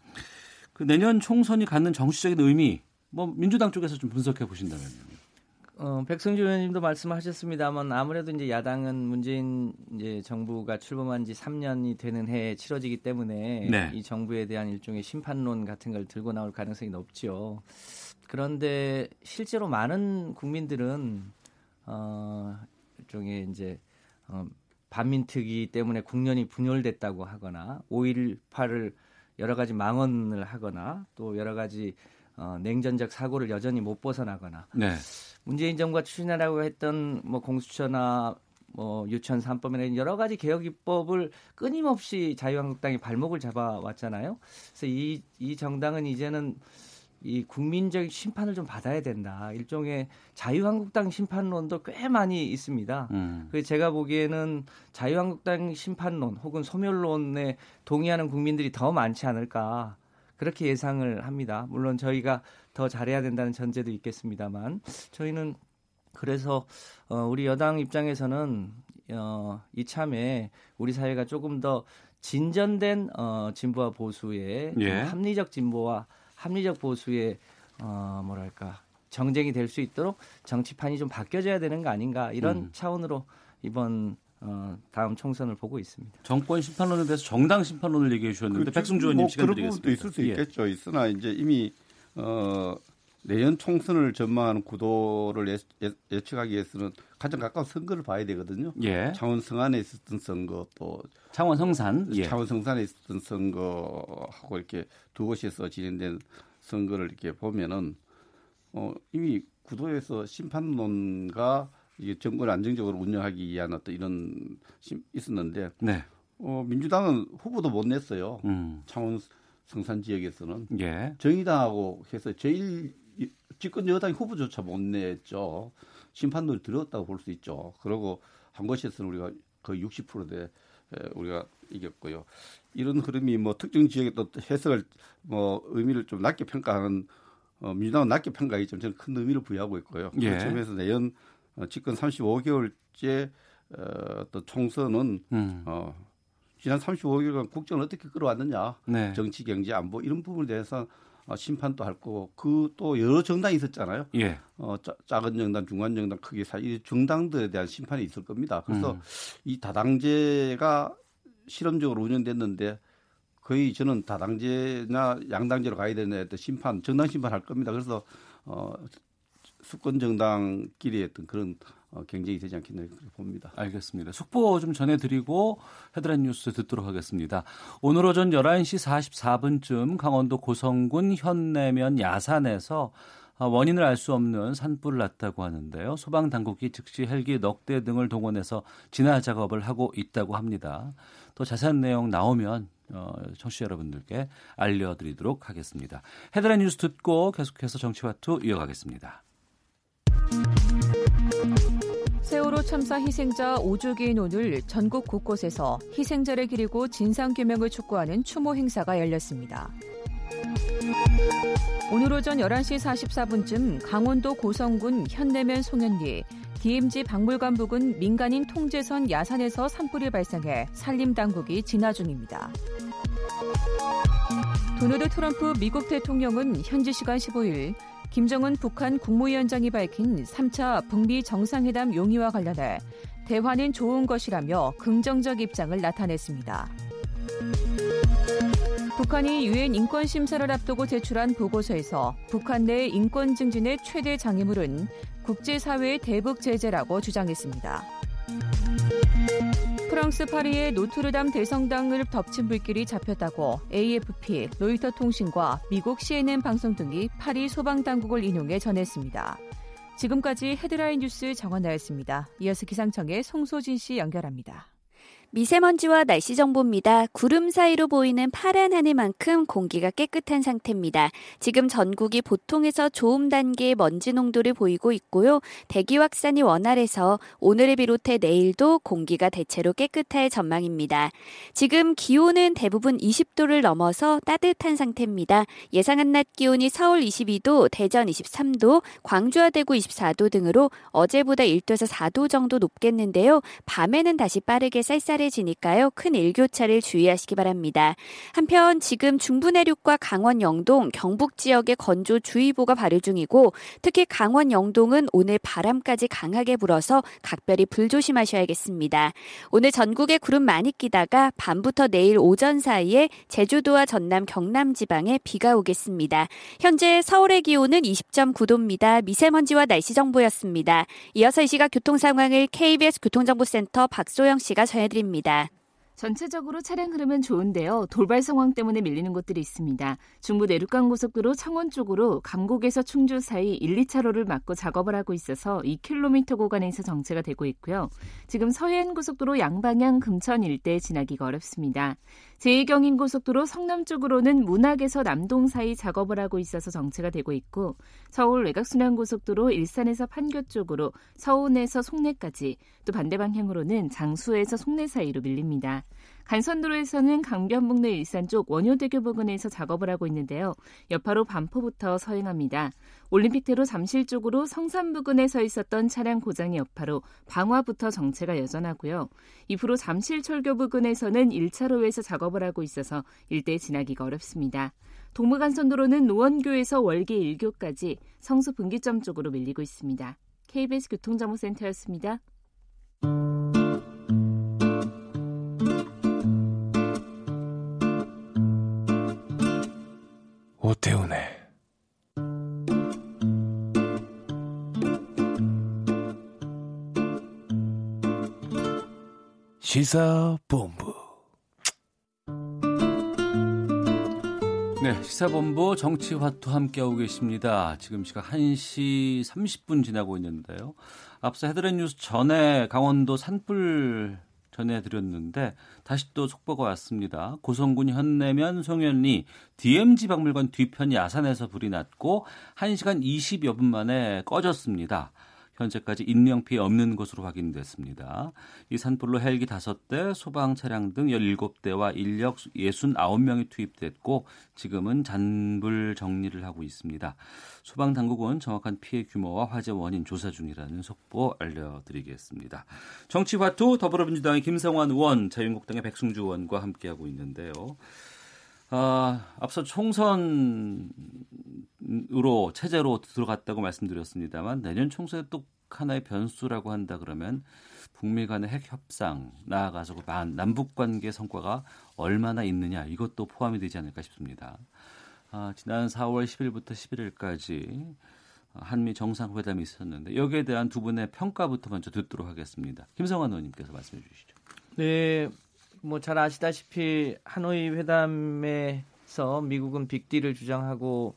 그 내년 총선이 갖는 정치적인 의미 뭐 민주당 쪽에서 좀 분석해 보신다면요. 어, 백승주 의원님도 말씀하셨습니다만 아무래도 이제 야당은 문재인 이제 정부가 출범한 지 3년이 되는 해에 치러지기 때문에 네. 이 정부에 대한 일종의 심판론 같은 걸 들고 나올 가능성이 높죠. 그런데 실제로 많은 국민들은 어, 일종의 이제 어, 반민특위 때문에 국년이 분열됐다고 하거나 5.18을 여러 가지 망언을 하거나 또 여러 가지 어, 냉전적 사고를 여전히 못 벗어나거나 네. 문재인 정부가 추진하라고 했던 뭐 공수처나 뭐 유치원 3법이나 여러 가지 개혁 입법을 끊임없이 자유한국당이 발목을 잡아왔잖아요. 그래서 이, 이 정당은 이제는 이 국민적 심판을 좀 받아야 된다. 일종의 자유한국당 심판론도 꽤 많이 있습니다. 음. 그래서 제가 보기에는 자유한국당 심판론 혹은 소멸론에 동의하는 국민들이 더 많지 않을까. 그렇게 예상을 합니다. 물론 저희가 더 잘해야 된다는 전제도 있겠습니다만 저희는 그래서 어, 우리 여당 입장에서는 어, 이참에 우리 사회가 조금 더 진전된 어, 진보와 보수의 예. 합리적 진보와 합리적 보수의 어, 뭐랄까 정쟁이 될 수 있도록 정치판이 좀 바뀌어져야 되는 거 아닌가 이런 음. 차원으로 이번 어, 다음 총선을 보고 있습니다. 정권 심판론에 대해서 정당 심판론을 얘기해 주셨는데 그렇죠. 백승주 의원님 뭐 시간 그런 부분도 있을 수 예. 있겠죠. 예. 있으나 이제 이미 어, 내년 총선을 전망하는 구도를 예, 예측하기 위해서는 가장 가까운 선거를 봐야 되거든요. 예. 창원 성안에 있었던 선거 또 창원 성산, 예. 창원 성산에 있었던 선거하고 이렇게 두 곳에서 진행된 선거를 이렇게 보면은 어, 이미 구도에서 심판론과 이게 정권을 안정적으로 운영하기 위한 어떤 이런 있었는데 네. 어, 민주당은 후보도 못 냈어요. 음. 창원 성산 지역에서는 예. 정의당하고 해서 제일 집권 여당이 후보조차 못 냈죠. 심판론이 들었다고 볼 수 있죠. 그리고 한 곳에서는 우리가 거의 60%대 우리가 이겼고요. 이런 흐름이 뭐 특정 지역에 또 해석을 뭐 의미를 좀 낮게 평가하는 어, 민주당은 낮게 평가하기지만 저는 큰 의미를 부여하고 있고요. 예. 그 점에서 내연 어, 집권 35개월째 어, 또 총선은 음. 어, 지난 35개월간 국정을 어떻게 끌어왔느냐, 네. 정치, 경제, 안보 이런 부분에 대해서 어, 심판도 할 거고 그 또 여러 정당이 있었잖아요. 예. 어, 짜, 작은 정당, 중간 정당, 크게 사이 정당들에 대한 심판이 있을 겁니다. 그래서 음. 이 다당제가 실험적으로 운영됐는데 거의 저는 다당제나 양당제로 가야 되는 심판, 정당 심판 할 겁니다. 그래서 어, 수권 정당끼리 했던 그런 어, 경쟁이 되지 않겠나 그렇게 봅니다. 알겠습니다. 속보 좀 전해드리고 헤드라인 뉴스 듣도록 하겠습니다. 오늘 오전 11시 44분쯤 강원도 고성군 현내면 야산에서 어, 원인을 알 수 없는 산불을 났다고 하는데요. 소방 당국이 즉시 헬기 넉 대 등을 동원해서 진화 작업을 하고 있다고 합니다. 또 자세한 내용 나오면 어, 청취자 여러분들께 알려드리도록 하겠습니다. 헤드라인 뉴스 듣고 계속해서 정치와투 이어가겠습니다. 세월호 참사 희생자 5주기인 오늘 전국 곳곳에서 희생자를 기리고 진상규명을 촉구하는 추모 행사가 열렸습니다. 오늘 오전 11시 44분쯤 강원도 고성군 현내면 송현리 DMZ 박물관 부근 민간인 통제선 야산에서 산불이 발생해 산림 당국이 진화 중입니다. 도널드 트럼프 미국 대통령은 현지 시간 15일 김정은 북한 국무위원장이 밝힌 3차 북미 정상회담 용의와 관련해 대화는 좋은 것이라며 긍정적 입장을 나타냈습니다. 북한이 유엔 인권 심사를 앞두고 제출한 보고서에서 북한 내 인권 증진의 최대 장애물은 국제사회의 대북 제재라고 주장했습니다. 프랑스 파리의 노트르담 대성당을 덮친 불길이 잡혔다고 AFP, 로이터 통신과 미국 CNN 방송 등이 파리 소방 당국을 인용해 전했습니다. 지금까지 헤드라인 뉴스 정원 나였습니다. 이어서 기상청의 송소진 씨 연결합니다. 미세먼지와 날씨 정보입니다. 구름 사이로 보이는 파란 하늘만큼 공기가 깨끗한 상태입니다. 지금 전국이 보통에서 좋음 단계의 먼지 농도를 보이고 있고요. 대기 확산이 원활해서 오늘을 비롯해 내일도 공기가 대체로 깨끗할 전망입니다. 지금 기온은 대부분 20도를 넘어서 따뜻한 상태입니다. 예상한 낮 기온이 서울 22도, 대전 23도, 광주와 대구 24도 등으로 어제보다 1도에서 4도 정도 높겠는데요. 밤에는 다시 빠르게 쌀쌀 쌀쌀해지니까요. 큰 일교차를 주의하시기 바랍니다. 한편 지금 중부 내륙과 강원 영동, 경북 지역에 건조 주의보가 발효 중이고 특히 강원 영동은 오늘 바람까지 강하게 불어서 각별히 불조심하셔야겠습니다. 오늘 전국에 구름 많이 끼다가 밤부터 내일 오전 사이에 제주도와 전남 경남 지방에 비가 오겠습니다. 현재 서울의 기온은 20.9도입니다. 미세먼지와 날씨 정보였습니다. 이어서 이 시각 교통 상황을 KBS 교통정보센터 박소영 씨가 전해드립니다. 있습니다. 전체적으로 차량 흐름은 좋은데요. 돌발 상황 때문에 밀리는 곳들이 있습니다. 중부 내륙간 고속도로 창원 쪽으로 감곡에서 충주 사이 1, 2차로를 막고 작업을 하고 있어서 2km 구간에서 정체가 되고 있고요. 지금 서해안 고속도로 양방향 금천 일대 지나기가 어렵습니다. 제2경인고속도로 성남 쪽으로는 문학에서 남동 사이 작업을 하고 있어서 정체가 되고 있고 서울 외곽순환고속도로 일산에서 판교 쪽으로 서운에서 송내까지 또 반대 방향으로는 장수에서 송내 사이로 밀립니다. 간선도로에서는 강변북로 일산 쪽 원효대교 부근에서 작업을 하고 있는데요. 여파로 반포부터 서행합니다. 올림픽대로 잠실 쪽으로 성산 부근에 서 있었던 차량 고장의 여파로 방화부터 정체가 여전하고요. 이후로 잠실 철교 부근에서는 1차로에서 작업을 하고 있어서 일대 지나기가 어렵습니다. 동부간선도로는 노원교에서 월계 1교까지 성수 분기점 쪽으로 밀리고 있습니다. KBS 교통정보센터였습니다. 오태훈의 시사본부 네, 시사본부 정치화투 함께하고 계십니다. 지금 시각 1시 30분 지나고 있는데요. 앞서 헤드렛 뉴스 전에 강원도 산불 전해드렸는데 다시 또 속보가 왔습니다. 고성군 현내면 송현리 DMZ 박물관 뒤편 야산에서 불이 났고 1시간 20여 분 만에 꺼졌습니다. 현재까지 인명 피해 없는 것으로 확인됐습니다. 이 산불로 헬기 5대, 소방 차량 등 17대와 인력 69명이 투입됐고 지금은 잔불 정리를 하고 있습니다. 소방 당국은 정확한 피해 규모와 화재 원인 조사 중이라는 속보 알려드리겠습니다. 정치화투 더불어민주당의 김성환 의원, 자유한국당의 백승주 의원과 함께하고 있는데요. 아, 앞서 총선으로 체제로 들어갔다고 말씀드렸습니다만 내년 총선에 또 하나의 변수라고 한다 그러면 북미 간의 핵 협상 나아가서 그 남북 관계 성과가 얼마나 있느냐 이것도 포함이 되지 않을까 싶습니다. 아, 지난 4월 10일부터 11일까지 한미 정상회담이 있었는데 여기에 대한 두 분의 평가부터 먼저 듣도록 하겠습니다. 김성환 의원님께서 말씀해 주시죠. 네, 뭐 잘 아시다시피 하노이 회담에서 미국은 빅딜을 주장하고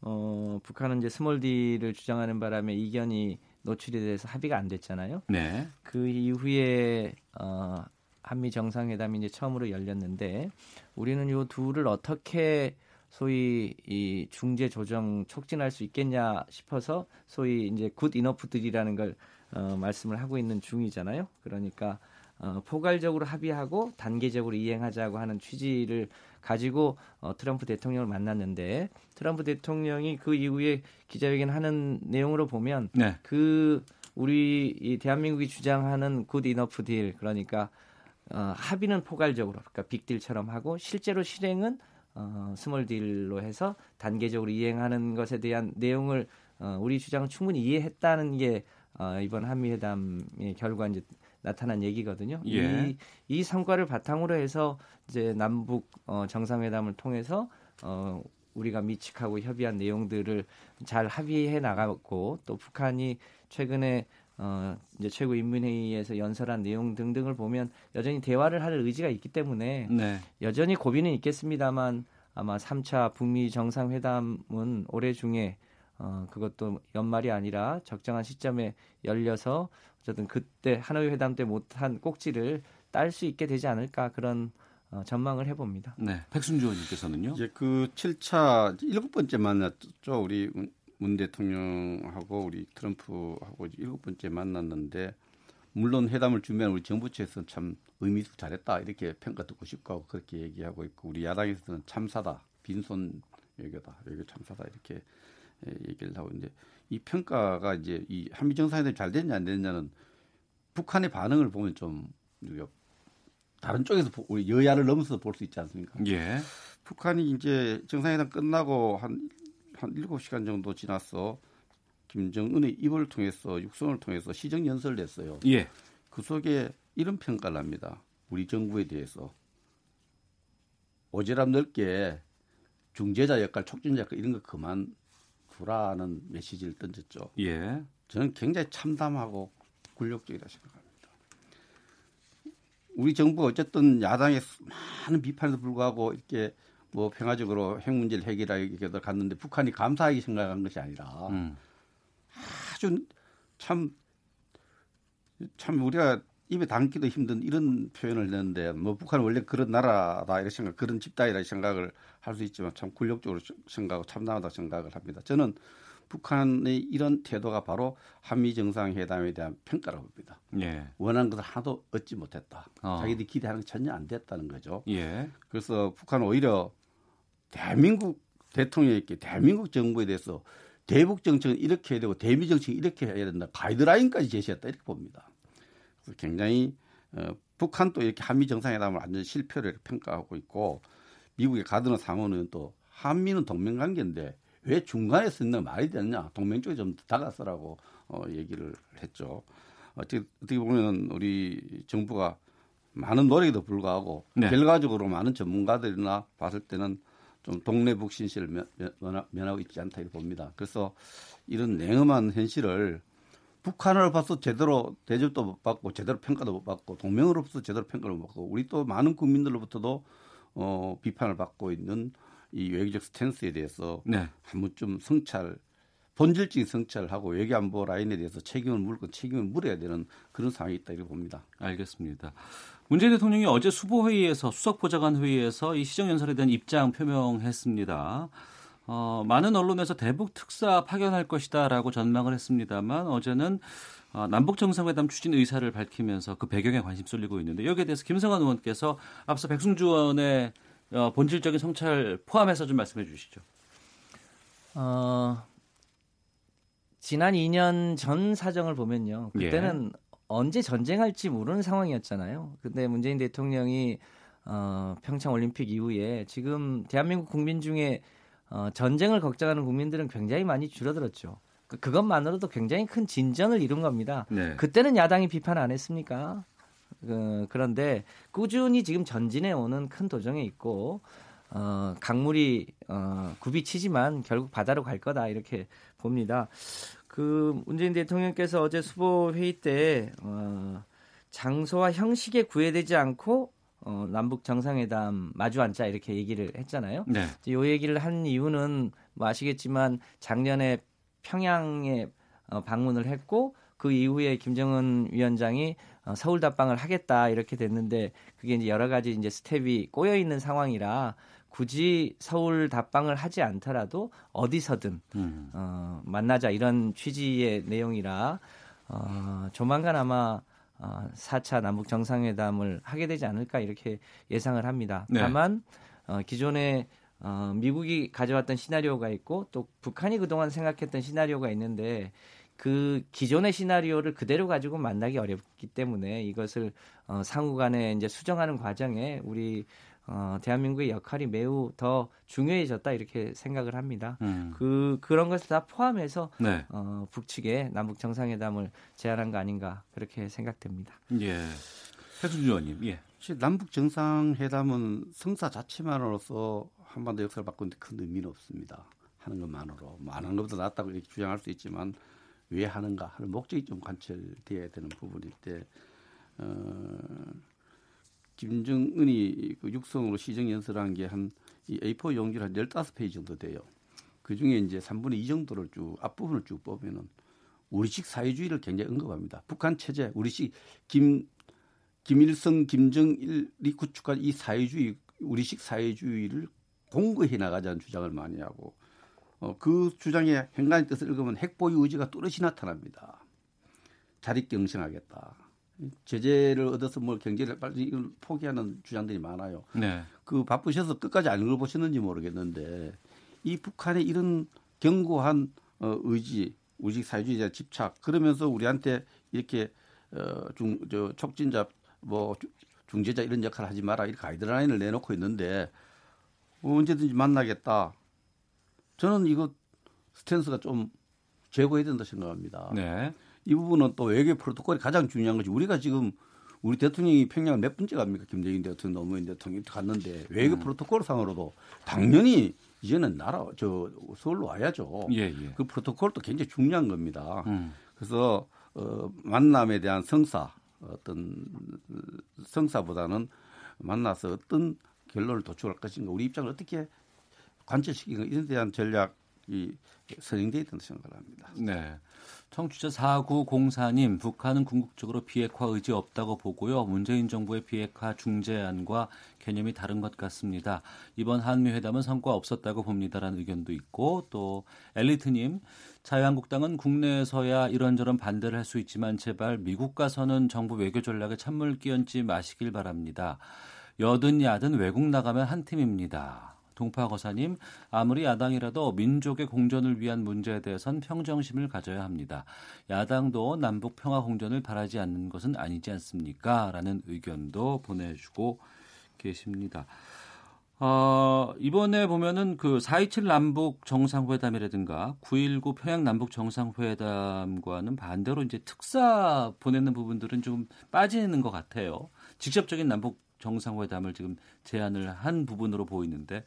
어, 북한은 이제 small deal을 주장하는 바람에 이견이 노출이 돼서 합의가 안 됐잖아요. 네. 그 이후에 어, 한미 정상회담이 이제 처음으로 열렸는데 우리는 요 둘을 어떻게 소위 이 중재 조정 촉진할 수 있겠냐 싶어서 소위 이제 good enough deal이라는 걸 어, 말씀을 하고 있는 중이잖아요. 그러니까 어, 포괄적으로 합의하고 단계적으로 이행하자고 하는 취지를 가지고 어, 트럼프 대통령을 만났는데 트럼프 대통령이 그 이후에 기자회견 하는 내용으로 보면 네. 그 우리 이 대한민국이 주장하는 good enough deal 그러니까 어, 합의는 포괄적으로 그러니까 빅딜처럼 하고 실제로 실행은 어, small deal로 해서 단계적으로 이행하는 것에 대한 내용을 어, 우리 주장을 충분히 이해했다는 게 어, 이번 한미 회담의 결과 이제 나타난 얘기거든요. 예. 이, 이 성과를 바탕으로 해서 이제 남북 어, 정상회담을 통해서 어, 우리가 미측하고 협의한 내용들을 잘 합의해 나가고 또 북한이 최근에 어, 이제 최고 인민회의에서 연설한 내용 등등을 보면 여전히 대화를 할 의지가 있기 때문에 네. 여전히 고비는 있겠습니다만 아마 3차 북미 정상회담은 올해 중에 어, 그것도 연말이 아니라 적정한 시점에 열려서 어쨌든 그때 하노이 회담 때 못한 꼭지를 딸 수 있게 되지 않을까 그런 어, 전망을 해봅니다. 네, 백순주 의원님께서는요. 이제 그 7차 일곱 번째 만났죠. 우리 문 대통령하고 우리 트럼프하고 일곱 번째 만났는데 물론 회담을 준비한 우리 정부 측에서는 참 의미 있고 잘했다 이렇게 평가 듣고 싶고 하고 그렇게 얘기하고 있고 우리 야당에서는 참사다 빈손 외교다 외교 참사다 이렇게 예, 얘기를 하고 있는데 이 평가가 이제 이 한미 정상회담이 잘 됐냐 안 됐냐는 북한의 반응을 보면 좀 다른 쪽에서 우리 여야를 넘어서 볼 수 있지 않습니까? 예. 북한이 이제 정상회담 끝나고 한, 한 7시간 정도 지났어. 김정은의 입을 통해서 육성을 통해서 시정 연설을 했어요. 예. 그 속에 이런 평가를 합니다. 우리 정부에 대해서 오지랖 넓게 중재자 역할, 촉진자 역할 이런 거 그만 두라는 메시지를 던졌죠. 예. 저는 굉장히 참담하고 굴욕적이라 생각합니다. 우리 정부가 어쨌든 야당의 많은 비판에도 불구하고 이렇게 뭐 평화적으로 핵 문제를 해결하기 위해서 갔는데 북한이 감사하게 생각한 것이 아니라 음. 아주 참, 참 우리가 입에 담기도 힘든 이런 표현을 했는데 뭐 북한은 원래 그런 나라다 이런 생각, 그런 집단이라 생각을 할 수 있지만 참 굴욕적으로 생각하고 참담하다 생각을 합니다. 저는 북한의 이런 태도가 바로 한미 정상회담에 대한 평가라고 봅니다. 예. 원하는 것을 하나도 얻지 못했다. 어. 자기들이 기대하는 게 전혀 안 됐다는 거죠. 예. 그래서 북한은 오히려 대한민국 대통령에게 대한민국 정부에 대해서 대북 정책은 이렇게 해야 되고 대미 정책은 이렇게 해야 된다. 가이드라인까지 제시했다 이렇게 봅니다. 굉장히 어, 북한도 이렇게 한미 정상회담을 완전 실패를 평가하고 있고 미국의 가드너 상원은 또 한미는 동맹 관계인데 왜 중간에 쓰는 말이 되느냐 동맹 쪽에 좀 다가서라고 어, 얘기를 했죠. 어떻게, 어떻게 보면 우리 정부가 많은 노력에도 불구하고 네. 결과적으로 많은 전문가들이나 봤을 때는 좀 동네북 신실을 면, 면, 하고 있지 않다 이렇게 봅니다. 그래서 이런 냉엄한 현실을 북한으로봐서 제대로 대접도 못 받고 제대로 평가도 못 받고 동맹으로부터 제대로 평가를 못 받고 우리 또 많은 국민들로부터도 어, 비판을 받고 있는 이 외교적 스탠스에 대해서 네. 한 번쯤 성찰 본질적인 성찰을 하고 외교 안보 라인에 대해서 책임을 물고 책임을 물어야 되는 그런 상황이 있다 이렇게 봅니다. 알겠습니다. 문재인 대통령이 어제 수보 회의에서 수석 보좌관 회의에서 이 시정 연설에 대한 입장 표명했습니다. 어, 많은 언론에서 대북 특사 파견할 것이다라고 전망을 했습니다만 어제는 어, 남북 정상회담 추진 의사를 밝히면서 그 배경에 관심 쏠리고 있는데 여기에 대해서 김성환 의원께서 앞서 백승주 의원의 어, 본질적인 성찰 포함해서 좀 말씀해 주시죠. 어, 지난 2년 전 사정을 보면요. 그때는 예. 언제 전쟁할지 모르는 상황이었잖아요. 근데 문재인 대통령이 어, 평창 올림픽 이후에 지금 대한민국 국민 중에 어, 전쟁을 걱정하는 국민들은 굉장히 많이 줄어들었죠. 그, 그것만으로도 굉장히 큰 진전을 이룬 겁니다. 네. 그때는 야당이 비판 안 했습니까? 그, 그런데 꾸준히 지금 전진해 오는 큰 도정에 있고 어, 강물이 어, 굽이치지만 결국 바다로 갈 거다 이렇게 봅니다. 그 문재인 대통령께서 어제 수보 회의 때 어, 장소와 형식에 구애되지 않고 어, 남북 정상회담 마주 앉자 이렇게 얘기를 했잖아요. 네. 이 얘기를 한 이유는 뭐 아시겠지만 작년에 평양에 어, 방문을 했고 그 이후에 김정은 위원장이 어, 서울 답방을 하겠다 이렇게 됐는데 그게 이제 여러 가지 이제 스텝이 꼬여 있는 상황이라 굳이 서울 답방을 하지 않더라도 어디서든 음. 어, 만나자 이런 취지의 내용이라 어, 조만간 아마 어, 4차 남북 정상회담을 하게 되지 않을까 이렇게 예상을 합니다. 네. 다만 어, 기존에 어, 미국이 가져왔던 시나리오가 있고 또 북한이 그동안 생각했던 시나리오가 있는데 그 기존의 시나리오를 그대로 가지고 만나기 어렵기 때문에 이것을 어, 상호 간에 이제 수정하는 과정에 우리 어, 대한민국의 역할이 매우 더 중요해졌다 이렇게 생각을 합니다. 음. 그 그런 것을 다 포함해서 네. 어, 북측에 남북 정상회담을 제안한 거 아닌가 그렇게 생각됩니다. 예, 해준 의원님, 예. 남북 정상회담은 성사 자체만으로서 한반도 역사를 바꾸는데 큰 의미는 없습니다. 하는 것만으로 뭐안 하는 것보다 낫다고 이렇게 주장할 수 있지만 왜 하는가 하는 목적이 좀 관철돼야 되는 부분일 때 어, 김정은이 그 육성으로 시정 연설한 게 한 이 A4 용지를 한 15페이지 정도 돼요. 그 중에 이제 3분의 2 정도를 쭉 앞부분을 쭉 보면은 우리식 사회주의를 굉장히 언급합니다. 북한 체제, 우리식 김 김일성, 김정일이 구축한 이 사회주의 우리식 사회주의를 공고해 나가자는 주장을 많이 하고 어, 그 주장의 행간의 뜻을 읽으면 핵보유 의지가 또렷이 나타납니다. 자립 경쟁하겠다. 제재를 얻어서 뭘 경제를 빨리 포기하는 주장들이 많아요. 네. 그 바쁘셔서 끝까지 안 읽어보셨는지 모르겠는데 이 북한의 이런 견고한 어, 의지, 우식 사회주의자 집착 그러면서 우리한테 이렇게 어, 중, 저, 촉진자 뭐 중재자 이런 역할을 하지 마라 이렇게 가이드라인을 내놓고 있는데 언제든지 만나겠다. 저는 이거 스탠스가 좀 제고해야 된다 생각합니다. 네. 이 부분은 또 외교 프로토콜이 가장 중요한 거지. 우리가 지금 우리 대통령이 평양을 몇 번째 갑니까? 김정인 대통령, 노무현 대통령이 갔는데 외교 음. 프로토콜 상으로도 당연히 이제는 나라 저 서울로 와야죠. 예, 예. 그 프로토콜도 굉장히 중요한 겁니다. 음. 그래서 어, 만남에 대한 성사 어떤 성사보다는 만나서 어떤 결론을 도출할 것인가 우리 입장을 어떻게 관철시키는가 이런 데 대한 전략 이 선행되어 있다는 생각을 합니다. 네. 청취자 4904님, 북한은 궁극적으로 비핵화 의지 없다고 보고요. 문재인 정부의 비핵화 중재안과 개념이 다른 것 같습니다. 이번 한미회담은 성과 없었다고 봅니다라는 의견도 있고 또 엘리트님, 자유한국당은 국내에서야 이런저런 반대를 할 수 있지만 제발 미국 가서는 정부 외교 전략에 찬물 끼얹지 마시길 바랍니다. 여든 야든 외국 나가면 한 팀입니다. 동파거사님, 아무리 야당이라도 민족의 공존을 위한 문제에 대해선 평정심을 가져야 합니다. 야당도 남북 평화 공존을 바라지 않는 것은 아니지 않습니까? 라는 의견도 보내주고 계십니다. 어, 이번에 보면은 그 4.27 남북 정상회담이라든가 9.19 평양 남북 정상회담과는 반대로 이제 특사 보내는 부분들은 좀 빠지는 것 같아요. 직접적인 남북 정상회담을 지금 제안을 한 부분으로 보이는데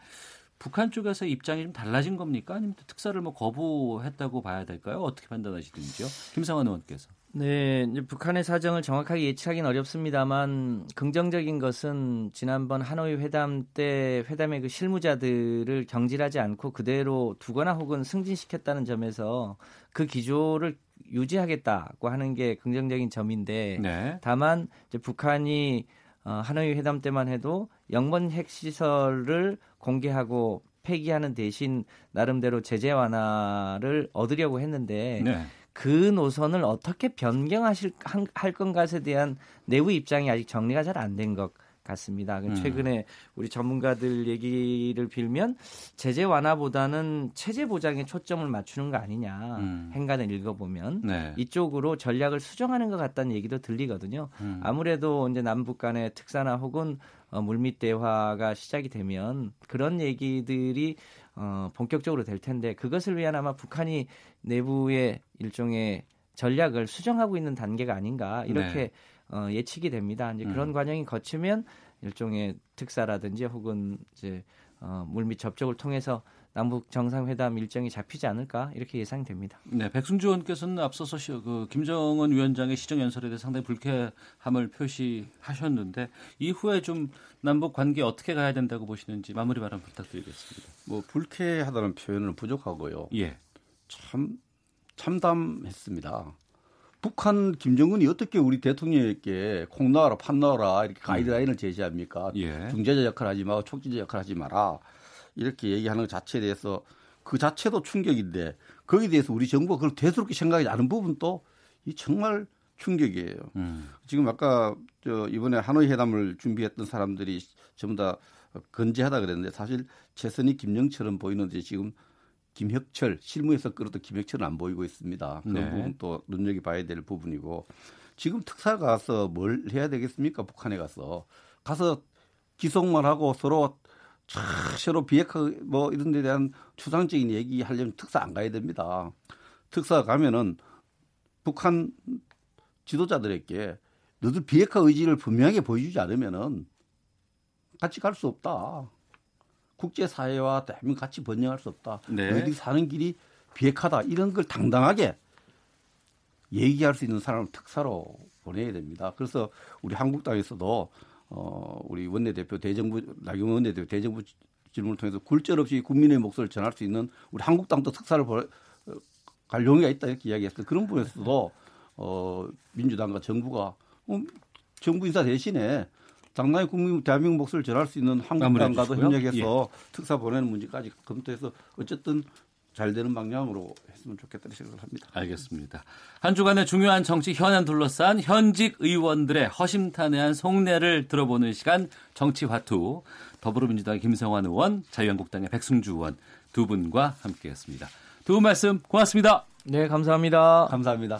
북한 쪽에서 입장이 좀 달라진 겁니까? 아니면 특사를 뭐 거부했다고 봐야 될까요? 어떻게 판단하시는지요? 김상환 의원께서. 네, 북한의 사정을 정확하게 예측하기는 어렵습니다만 긍정적인 것은 지난번 하노이 회담 때 회담의 그 실무자들을 경질하지 않고 그대로 두거나 혹은 승진시켰다는 점에서 그 기조를 유지하겠다고 하는 게 긍정적인 점인데 네. 다만 북한이 어, 하노이 회담 때만 해도 영번 핵시설을 공개하고 폐기하는 대신 나름대로 제재 완화를 얻으려고 했는데 네. 그 노선을 어떻게 변경하실 할 건가에 대한 내부 입장이 아직 정리가 잘 안 된 것 같습니다. 음. 최근에 우리 전문가들 얘기를 빌면 제재 완화보다는 체제 보장에 초점을 맞추는 거 아니냐 음. 행간을 읽어보면 네. 이쪽으로 전략을 수정하는 것 같다는 얘기도 들리거든요. 음. 아무래도 이제 남북 간의 특사나 혹은 어, 물밑 대화가 시작이 되면 그런 얘기들이 어, 본격적으로 될 텐데 그것을 위한 아마 북한이 내부의 일종의 전략을 수정하고 있는 단계가 아닌가 이렇게 네. 어, 예측이 됩니다. 이제 그런 음. 과정이 거치면 일종의 특사라든지 혹은 이제 어, 물밑 접촉을 통해서 남북 정상회담 일정이 잡히지 않을까 이렇게 예상됩니다. 네, 백승주 의원께서는 앞서서 시, 그 김정은 위원장의 시정 연설에 대해 상당히 불쾌함을 표시하셨는데 이후에 좀 남북 관계 어떻게 가야 된다고 보시는지 마무리 발언 부탁드리겠습니다. 뭐 불쾌하다는 표현은 부족하고요. 예, 참 참담했습니다. 북한 김정은이 어떻게 우리 대통령에게 콩 나와라 판 나와라 이렇게 가이드라인을 음. 제시합니까? 예. 중재자 역할 하지 마고 촉진자 역할 하지 마라 이렇게 얘기하는 것 자체에 대해서 그 자체도 충격인데 거기에 대해서 우리 정부가 그걸 대수롭게 생각하지 않은 부분도 이 정말 충격이에요. 음. 지금 아까 저 이번에 하노이 회담을 준비했던 사람들이 전부 다 건재하다 그랬는데 사실 최선이 김영처럼 보이는데 지금 김혁철 실무에서 끌어도 김혁철은 안 보이고 있습니다. 그 네. 부분 또 눈여겨 봐야 될 부분이고 지금 특사 가서 뭘 해야 되겠습니까? 북한에 가서 가서 기속만 하고 서로 서로 비핵화 뭐 이런 데 대한 추상적인 얘기 하려면 특사 안 가야 됩니다. 특사 가면은 북한 지도자들에게 너들 비핵화 의지를 분명하게 보여주지 않으면은 같이 갈 수 없다. 국제사회와 대한민국 같이 번영할 수 없다. 네. 너희들이 사는 길이 비핵화다. 이런 걸 당당하게 얘기할 수 있는 사람을 특사로 보내야 됩니다. 그래서 우리 한국당에서도 어, 우리 원내대표 대정부, 나경원 원내대표 대정부 질문을 통해서 굴절 없이 국민의 목소리를 전할 수 있는 우리 한국당도 특사를 보, 어, 갈 용의가 있다 이렇게 이야기했어요. 그런 부분에서도 어, 민주당과 정부가 어, 정부 인사 대신에 당당히 국민 대한민국 목소리를 전할 수 있는 한국당과도 협력해서 예. 특사 보내는 문제까지 검토해서 어쨌든 잘 되는 방향으로 했으면 좋겠다는 생각을 합니다. 알겠습니다. 한 주간의 중요한 정치 현안 둘러싼 현직 의원들의 허심탄회한 속내를 들어보는 시간 정치화투 더불어민주당의 김성환 의원, 자유한국당의 백승주 의원 두 분과 함께했습니다. 두 분 말씀 고맙습니다. 네, 감사합니다. 감사합니다.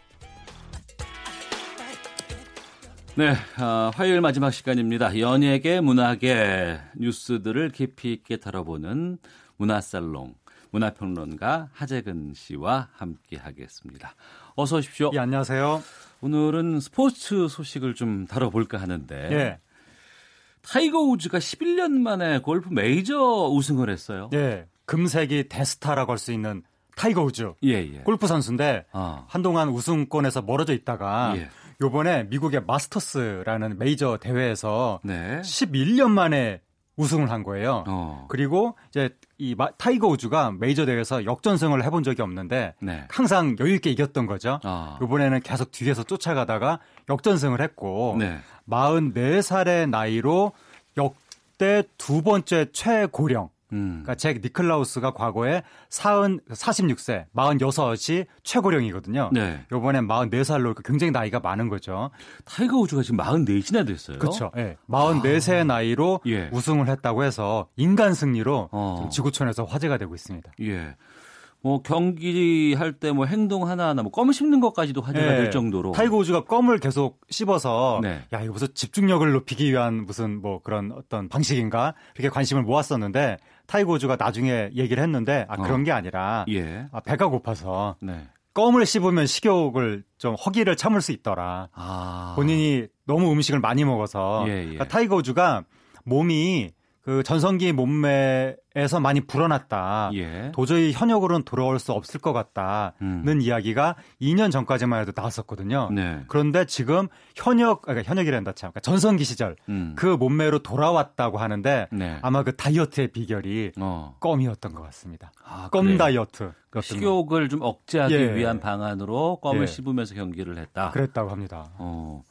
네, 어, 화요일 마지막 시간입니다. 연예계, 문화계 뉴스들을 깊이 있게 다뤄보는 문화살롱 문화평론가 하재근 씨와 함께하겠습니다. 어서 오십시오. 예, 안녕하세요. 오늘은 스포츠 소식을 좀 다뤄볼까 하는데 예. 타이거 우즈가 11년 만에 골프 메이저 우승을 했어요. 예, 금세기 대스타라고 할 수 있는 타이거 우즈. 예, 예. 골프 선수인데 어. 한동안 우승권에서 멀어져 있다가 예. 요번에 미국의 마스터스라는 메이저 대회에서 네. 11년 만에 우승을 한 거예요. 어. 그리고 이제 이 타이거 우즈가 메이저 대회에서 역전승을 해본 적이 없는데 네. 항상 여유 있게 이겼던 거죠. 어. 이번에는 계속 뒤에서 쫓아가다가 역전승을 했고 네. 44살의 나이로 역대 두 번째 최고령 음. 그러니까 잭 니클라우스가 과거에 40, 46세, 46이 최고령이거든요. 네. 요번엔 44살로 굉장히 나이가 많은 거죠. 타이거 우즈가 지금 44이나 됐어요. 그렇죠. 예. 네. 44세의 아. 나이로 예. 우승을 했다고 해서 인간 승리로 어. 지구촌에서 화제가 되고 있습니다. 예. 뭐 경기 할 때 뭐 행동 하나하나 뭐 껌 씹는 것까지도 화제가 네. 될 정도로 타이거 우즈가 껌을 계속 씹어서 네. 야 이거 무슨 집중력을 높이기 위한 무슨 뭐 그런 어떤 방식인가 이렇게 관심을 모았었는데 타이거 우즈가 나중에 얘기를 했는데 아 그런 어. 게 아니라 예. 아, 배가 고파서 네. 껌을 씹으면 식욕을 좀 허기를 참을 수 있더라. 아. 본인이 너무 음식을 많이 먹어서 예, 예. 그러니까 타이거 우즈가 몸이 그 전성기 몸매에서 많이 불어났다. 예. 도저히 현역으로는 돌아올 수 없을 것 같다는 음. 이야기가 2년 전까지만 해도 나왔었거든요. 네. 그런데 지금 현역, 그러니까 현역이란다 참, 그러니까 전성기 시절 음. 그 몸매로 돌아왔다고 하는데 네. 아마 그 다이어트의 비결이 어. 껌이었던 것 같습니다. 아, 껌 그래요? 다이어트. 그 식욕을 좀 억제하기 예. 위한 방안으로 껌을 예. 씹으면서 경기를 했다. 그랬다고 합니다. 어.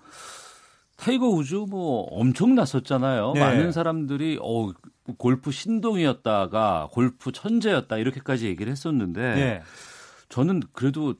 타이거 우즈 뭐 엄청 났었잖아요. 네. 많은 사람들이 어 골프 신동이었다가 골프 천재였다 이렇게까지 얘기를 했었는데 네. 저는 그래도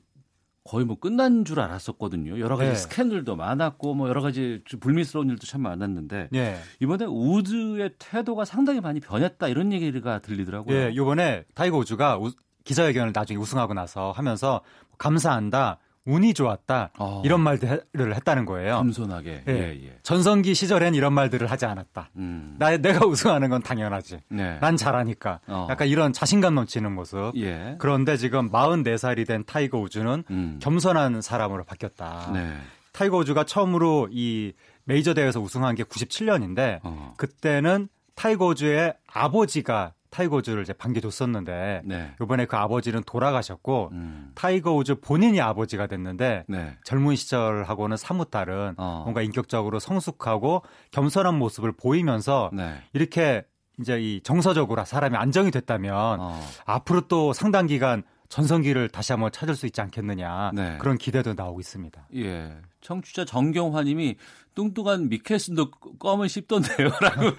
거의 뭐 끝난 줄 알았었거든요. 여러 가지 네. 스캔들도 많았고 뭐 여러 가지 불미스러운 일도 참 많았는데 네. 이번에 우즈의 태도가 상당히 많이 변했다 이런 얘기가 들리더라고요. 네, 이번에 타이거 우즈가 우, 기자회견을 나중에 우승하고 나서 하면서 감사한다. 운이 좋았다 어. 이런 말들을 했다는 거예요. 겸손하게. 예. 예, 예. 전성기 시절엔 이런 말들을 하지 않았다. 음. 나 내가 우승하는 건 당연하지. 네. 난 잘하니까. 어. 약간 이런 자신감 넘치는 모습. 예. 그런데 지금 44살이 된 타이거 우즈는 음. 겸손한 사람으로 바뀌었다. 네. 타이거 우즈가 처음으로 이 메이저 대회에서 우승한 게 97년인데 어. 그때는 타이거 우즈의 아버지가 타이거 우즈를 이제 반겨줬었는데 네. 이번에 그 아버지는 돌아가셨고 음. 타이거 우즈 본인이 아버지가 됐는데 네. 젊은 시절하고는 사뭇 다른 어. 뭔가 인격적으로 성숙하고 겸손한 모습을 보이면서 네. 이렇게 이제 이 정서적으로 사람이 안정이 됐다면 어. 앞으로 또 상당 기간 전성기를 다시 한번 찾을 수 있지 않겠느냐 네. 그런 기대도 나오고 있습니다. 예. 청취자 정경화님이 뚱뚱한 미켈슨도 껌을 씹던데요라고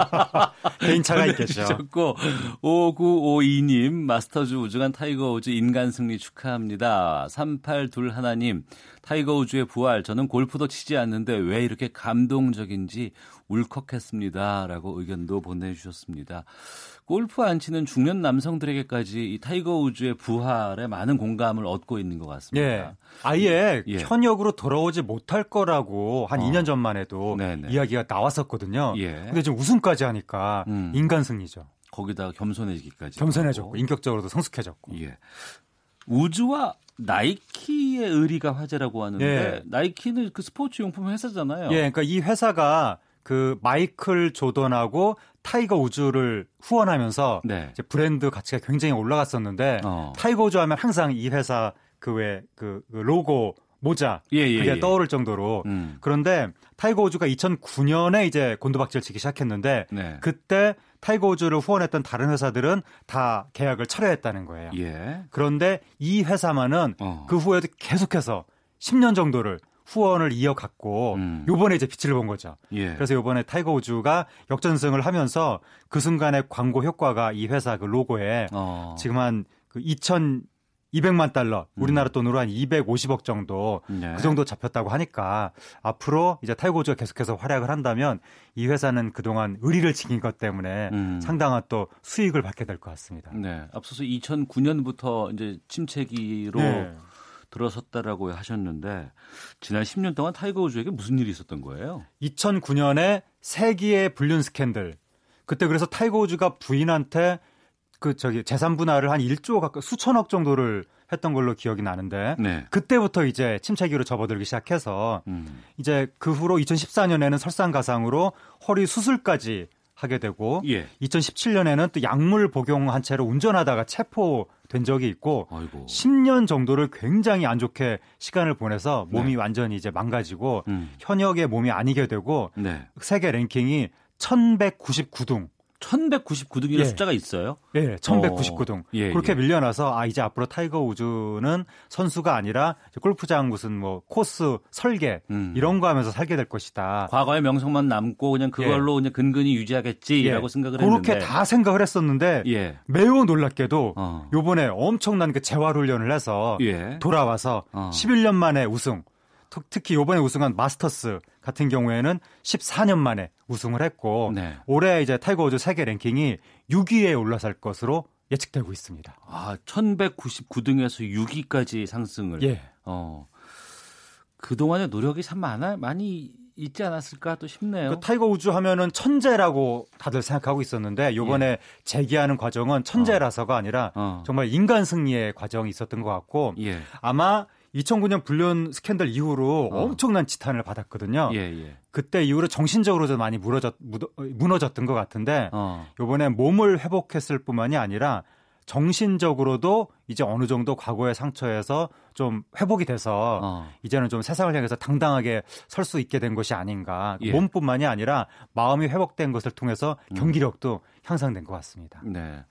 개인차가 있겠죠. 고 5952님 마스터즈 우승한 타이거 우즈 인간 승리 축하합니다. 3821 하나님 타이거 우즈의 부활 저는 골프도 치지 않는데 왜 이렇게 감동적인지 울컥했습니다라고 의견도 보내주셨습니다. 골프 안 치는 중년 남성들에게까지 이 타이거 우즈의 부활에 많은 공감을 얻고 있는 것 같습니다. 예. 아예 예. 현역으로 돌아오지 못할 거라고 한 어. 2년 전만 해도 네네. 이야기가 나왔었거든요. 예. 근데 지금 우승까지 하니까 음. 인간 승리죠. 거기다 겸손해지기까지. 겸손해졌고 인격적으로도 성숙해졌고. 예. 우즈와 나이키의 의리가 화제라고 하는데 예. 나이키는 그 스포츠 용품 회사잖아요. 예, 그러니까 이 회사가 그 마이클 조던하고 타이거 우즈를 후원하면서 네. 이제 브랜드 가치가 굉장히 올라갔었는데 어. 타이거 우즈 하면 항상 이 회사 그 외그 그 로고 모자 예, 예, 그게 예. 떠오를 정도로 음. 그런데 타이거 우즈가 2009년에 이제 곤두박질 치기 시작했는데 네. 그때 타이거 우즈를 후원했던 다른 회사들은 다 계약을 철회했다는 거예요. 예. 그런데 이 회사만은 어. 그 후에도 계속해서 10년 정도를 후원을 이어갔고 음. 요번에 이제 빛을 본 거죠. 예. 그래서 요번에 타이거 우즈가 역전승을 하면서 그 순간의 광고 효과가 이 회사 그 로고에 어. 지금 한 그 2000, 200만 달러, 우리나라 음. 돈으로 한 250억 정도 네. 그 정도 잡혔다고 하니까 앞으로 이제 타이거 우즈가 계속해서 활약을 한다면 이 회사는 그동안 의리를 지킨 것 때문에 음. 상당한 또 수익을 받게 될 것 같습니다. 네. 앞서서 2009년부터 이제 침체기로 네. 들어섰다라고 하셨는데 지난 10년 동안 타이거 우즈에게 무슨 일이 있었던 거예요? 2009년에 세기의 불륜 스캔들. 그때 그래서 타이거 우즈가 부인한테 그 저기 재산 분할을 한 1조 가까이 수천억 정도를 했던 걸로 기억이 나는데 네. 그때부터 이제 침체기로 접어들기 시작해서 음. 이제 그 후로 2014년에는 설상가상으로 허리 수술까지 하게 되고 예. 2017년에는 또 약물 복용한 채로 운전하다가 체포된 적이 있고 아이고. 10년 정도를 굉장히 안 좋게 시간을 보내서 몸이 네. 완전히 이제 망가지고 음. 현역의 몸이 아니게 되고 네. 세계 랭킹이 1199등 1199등이라는 예. 숫자가 있어요? 예, 1199등. 어. 예, 그렇게 예. 밀려나서 아 이제 앞으로 타이거 우즈는 선수가 아니라 골프장 무슨 뭐 코스 설계 음. 이런 거 하면서 살게 될 것이다. 과거의 명성만 남고 그냥 그걸로 예. 그냥 근근히 유지하겠지라고 예. 생각을 그렇게 했는데 그렇게 다 생각을 했었는데 예. 매우 놀랍게도 어. 요번에 엄청난 그 재활 훈련을 해서 돌아와서 어. 11년 만에 우승. 특히 요번에 우승한 마스터스 같은 경우에는 14년 만에 우승을 했고 네. 올해 이제 타이거 우즈 세계 랭킹이 6위에 올라설 것으로 예측되고 있습니다. 아, 1199등에서 6위까지 상승을. 예. 어. 그동안의 노력이 참 많아 많이 있지 않았을까 또 싶네요. 그 타이거 우즈 하면은 천재라고 다들 생각하고 있었는데 요번에 예. 재기하는 과정은 천재라서가 아니라 어. 정말 인간 승리의 과정이 있었던 것 같고 예. 아마 2009년 불륜 스캔들 이후로 어. 엄청난 지탄을 받았거든요. 예, 예. 그때 이후로 정신적으로도 많이 무너졌, 무너졌던 것 같은데 어. 이번에 몸을 회복했을 뿐만이 아니라 정신적으로도 이제 어느 정도 과거의 상처에서 좀 회복이 돼서 어. 이제는 좀 세상을 향해서 당당하게 설 수 있게 된 것이 아닌가. 예. 몸뿐만이 아니라 마음이 회복된 것을 통해서 음. 경기력도 음. 향상된 것 같습니다. 네.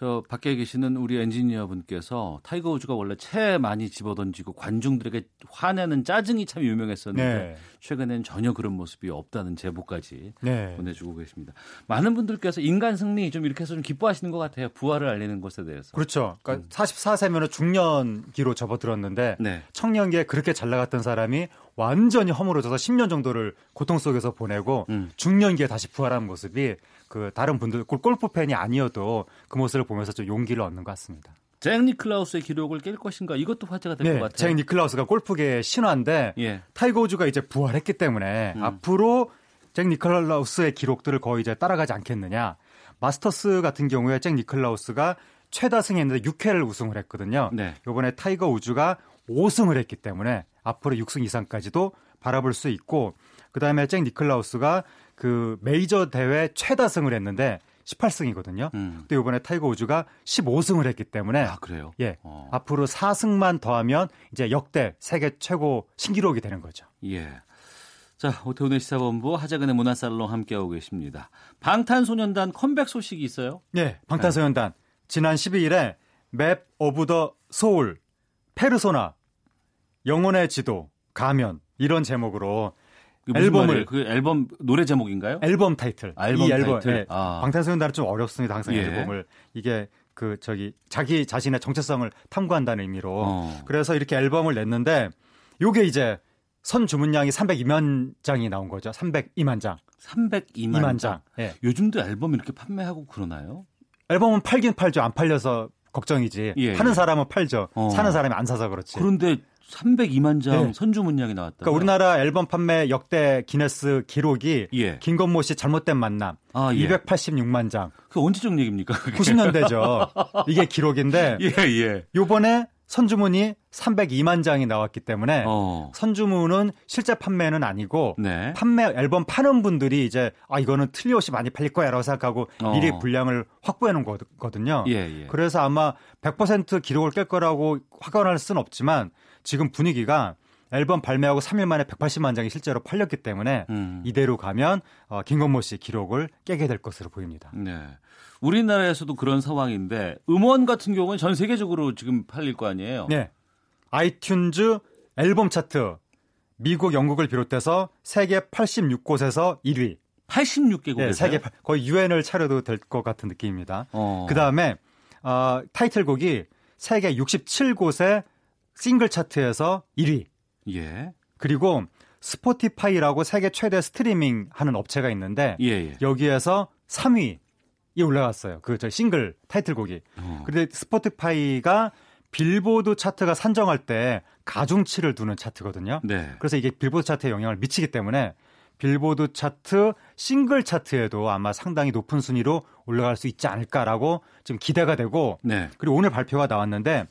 저 밖에 계시는 우리 엔지니어 분께서 타이거 우즈가 원래 채 많이 집어던지고 관중들에게 화내는 짜증이 참 유명했었는데 네. 최근엔 전혀 그런 모습이 없다는 제보까지 네. 보내주고 계십니다. 많은 분들께서 인간 승리 좀 이렇게 해서 좀 기뻐하시는 것 같아요. 부활을 알리는 것에 대해서. 그렇죠. 그러니까 음. 44세면 중년기로 접어들었는데 네. 청년기에 그렇게 잘 나갔던 사람이 완전히 허물어져서 10년 정도를 고통 속에서 보내고 음. 중년기에 다시 부활한 모습이 그 다른 분들 골프 팬이 아니어도 그 모습을 보면서 좀 용기를 얻는 것 같습니다. 잭 니클라우스의 기록을 깰 것인가 이것도 화제가 될것 네, 같아요. 잭 니클라우스가 골프계의 신화인데 예. 타이거 우즈가 이제 부활했기 때문에 음. 앞으로 잭 니클라우스의 기록들을 거의 이제 따라가지 않겠느냐. 마스터스 같은 경우에 잭 니클라우스가 최다승했는데 6회를 우승을 했거든요. 네. 이번에 타이거 우즈가 5승을 했기 때문에 앞으로 6승 이상까지도 바라볼 수 있고 그다음에 잭 니클라우스가 그 메이저 대회 최다승을 했는데 18승이거든요. 음. 근데 이번에 타이거 우즈가 15승을 했기 때문에 아, 그래요? 예. 어. 앞으로 4승만 더하면 이제 역대 세계 최고 신기록이 되는 거죠. 예. 자, 오태훈의 시사본부 하재근의 문화살롱 함께하고 계십니다. 방탄소년단 컴백 소식이 있어요? 네, 방탄소년단. 네. 지난 12일에 Map of the Soul, 페르소나, 영혼의 지도, 가면 이런 제목으로 앨범을 그 앨범 노래 제목인가요? 앨범 타이틀. 아, 앨범 이 앨범 타이틀. 네. 아. 방탄소년단은 좀 어렵습니다. 항상 예. 앨범을 이게 그 저기 자기 자신의 정체성을 탐구한다는 의미로. 어. 그래서 이렇게 앨범을 냈는데 요게 이제 선 주문량이 302만 장이 나온 거죠. 302만 장. 302만 장. 장. 네. 요즘도 앨범 이렇게 판매하고 그러나요? 앨범은 팔긴 팔죠. 안 팔려서 걱정이지. 예, 파는 예. 사람은 팔죠. 어. 사는 사람이 안 사서 그렇지. 그런데 302만 장 네. 선주 문양이 나왔다. 그러니까 우리나라 앨범 판매 역대 기네스 기록이 예. 김건모 씨 잘못된 만남 아, 예. 286만 장. 그 언제적 얘기입니까? 그게? 90년대죠. 이게 기록인데. 예, 예. 요번에 선주문이 302만 장이 나왔기 때문에 어. 선주문은 실제 판매는 아니고 네. 판매 앨범 파는 분들이 이제 아 이거는 틀림없이 많이 팔릴 거야라고 생각하고 어. 미리 분량을 확보해 놓은 거거든요. 예, 예. 그래서 아마 100% 기록을 깰 거라고 확언할 수는 없지만 지금 분위기가 앨범 발매하고 3일 만에 180만 장이 실제로 팔렸기 때문에 음. 이대로 가면 어, 김건모 씨 기록을 깨게 될 것으로 보입니다. 네. 우리나라에서도 그런 상황인데 음원 같은 경우는 전 세계적으로 지금 팔릴 거 아니에요? 네. 아이튠즈 앨범 차트 미국, 영국을 비롯해서 세계 86곳에서 1위. 86개국에서 네, 세계 거의 유엔을 차려도 될 것 같은 느낌입니다. 어. 그다음에 어, 타이틀곡이 세계 67곳의 싱글 차트에서 1위. 예. 그리고 스포티파이라고 세계 최대 스트리밍 하는 업체가 있는데 예, 예. 여기에서 3위에 올라갔어요. 그 저 싱글 타이틀곡이. 어. 근데 스포티파이가 빌보드 차트가 산정할 때 가중치를 두는 차트거든요. 네. 그래서 이게 빌보드 차트에 영향을 미치기 때문에 빌보드 차트 싱글 차트에도 아마 상당히 높은 순위로 올라갈 수 있지 않을까라고 지금 기대가 되고 네. 그리고 오늘 발표가 나왔는데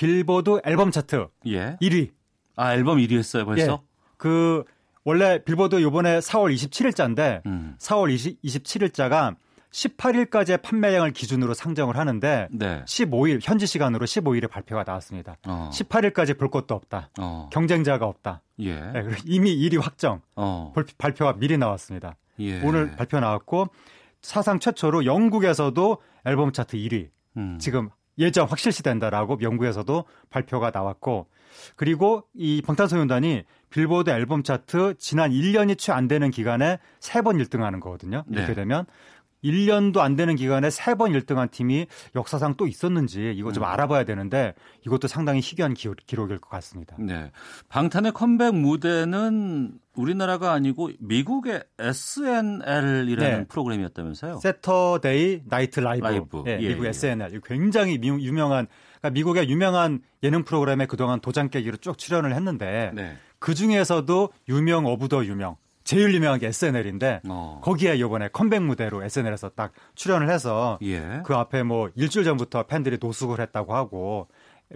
빌보드 앨범 차트 예. 1위. 아 앨범 1위 했어요 벌써? 예. 그 원래 빌보드 요번에 4월 27일자인데 음. 4월 20, 27일자가 18일까지의 판매량을 기준으로 상정을 하는데 네. 15일 현지 시간으로 15일에 발표가 나왔습니다. 어. 18일까지 볼 것도 없다. 어. 경쟁자가 없다. 예. 네, 이미 1위 확정. 어. 발표가 미리 나왔습니다. 예. 오늘 발표 나왔고 사상 최초로 영국에서도 앨범 차트 1위. 음. 지금 예정 확실시 된다라고 영국에서도 발표가 나왔고 그리고 이 방탄소년단이 빌보드 앨범 차트 지난 1년이 채 안 되는 기간에 3번 1등하는 거거든요. 이렇게 네. 되면 1년도 안 되는 기간에 3번 1등한 팀이 역사상 또 있었는지 이거 좀 음. 알아봐야 되는데 이것도 상당히 희귀한 기록, 일 것 같습니다. 네. 방탄의 컴백 무대는 우리나라가 아니고 미국의 SNL이라는 네. 프로그램이었다면서요? Saturday Night Live. Live. 네, 예, 미국 예. SNL. 굉장히 미, 유명한 그러니까 미국의 유명한 예능 프로그램에 그동안 도장 깨기로 쭉 출연을 했는데 네. 그 중에서도 유명 of the 유명 제일 유명한 게 SNL인데 어. 거기에 이번에 컴백 무대로 SNL에서 딱 출연을 해서 예. 그 앞에 뭐 일주일 전부터 팬들이 노숙을 했다고 하고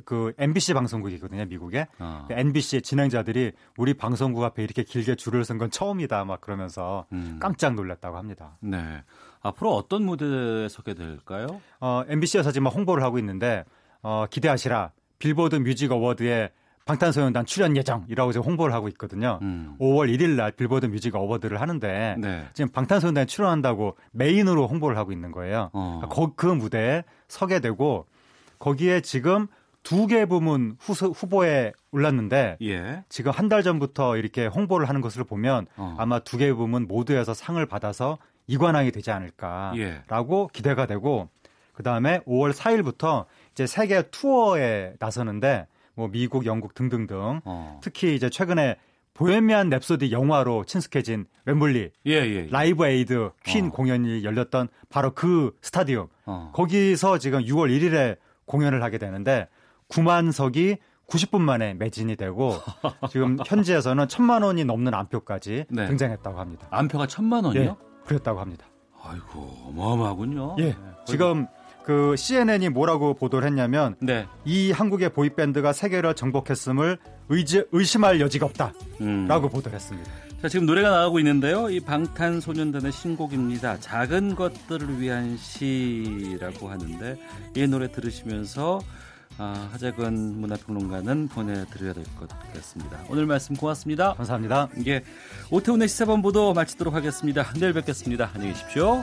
그 NBC 방송국이거든요, 미국에. 어. NBC 진행자들이 우리 방송국 앞에 이렇게 길게 줄을 선 건 처음이다, 막 그러면서 음. 깜짝 놀랐다고 합니다. 네. 앞으로 어떤 무대에 서게 될까요? 어, MBC에서 지금 홍보를 하고 있는데, 어, 기대하시라. Billboard Music Award에 방탄소년단 출연 예정이라고 지금 홍보를 하고 있거든요. 음. 5월 1일 날 Billboard Music Award를 하는데 네. 지금 방탄소년단이 출연한다고 메인으로 홍보를 하고 있는 거예요. 어. 그, 그 무대에 서게 되고 거기에 지금 두 개 부문 후, 후보에 올랐는데 예. 지금 한 달 전부터 이렇게 홍보를 하는 것을 보면 어. 아마 두 개 부문 모두에서 상을 받아서 이관왕이 되지 않을까라고 예. 기대가 되고 그 다음에 5월 4일부터 이제 세계 투어에 나서는데 뭐 미국, 영국 등등등. 어. 특히 이제 최근에 Bohemian Rhapsody 영화로 친숙해진 웸블리 예, 예, 예. Live Aid Queen 어. 공연이 열렸던 바로 그 스타디움 어. 거기서 지금 6월 1일에 공연을 하게 되는데 9만석이 90분 만에 매진이 되고 지금 현지에서는 천만 원이 넘는 암표까지 네. 등장했다고 합니다. 암표가 천만 원이요? 예, 그랬다고 합니다. 아이고 어마어마하군요. 예. 네. 지금 그 CNN이 뭐라고 보도를 했냐면 네. 이 한국의 보이 밴드가 세계를 정복했음을 의지, 의심할 여지가 없다라고 음. 보도를 했습니다. 자, 지금 노래가 나가고 있는데요. 이 방탄소년단의 신곡입니다. 작은 것들을 위한 시라고 하는데 이 노래 들으시면서 아, 하재근 문화평론가는 보내드려야 될 것 같습니다. 오늘 말씀 고맙습니다. 감사합니다. 예, 오태훈의 시사본부도 마치도록 하겠습니다. 내일 뵙겠습니다. 안녕히 계십시오.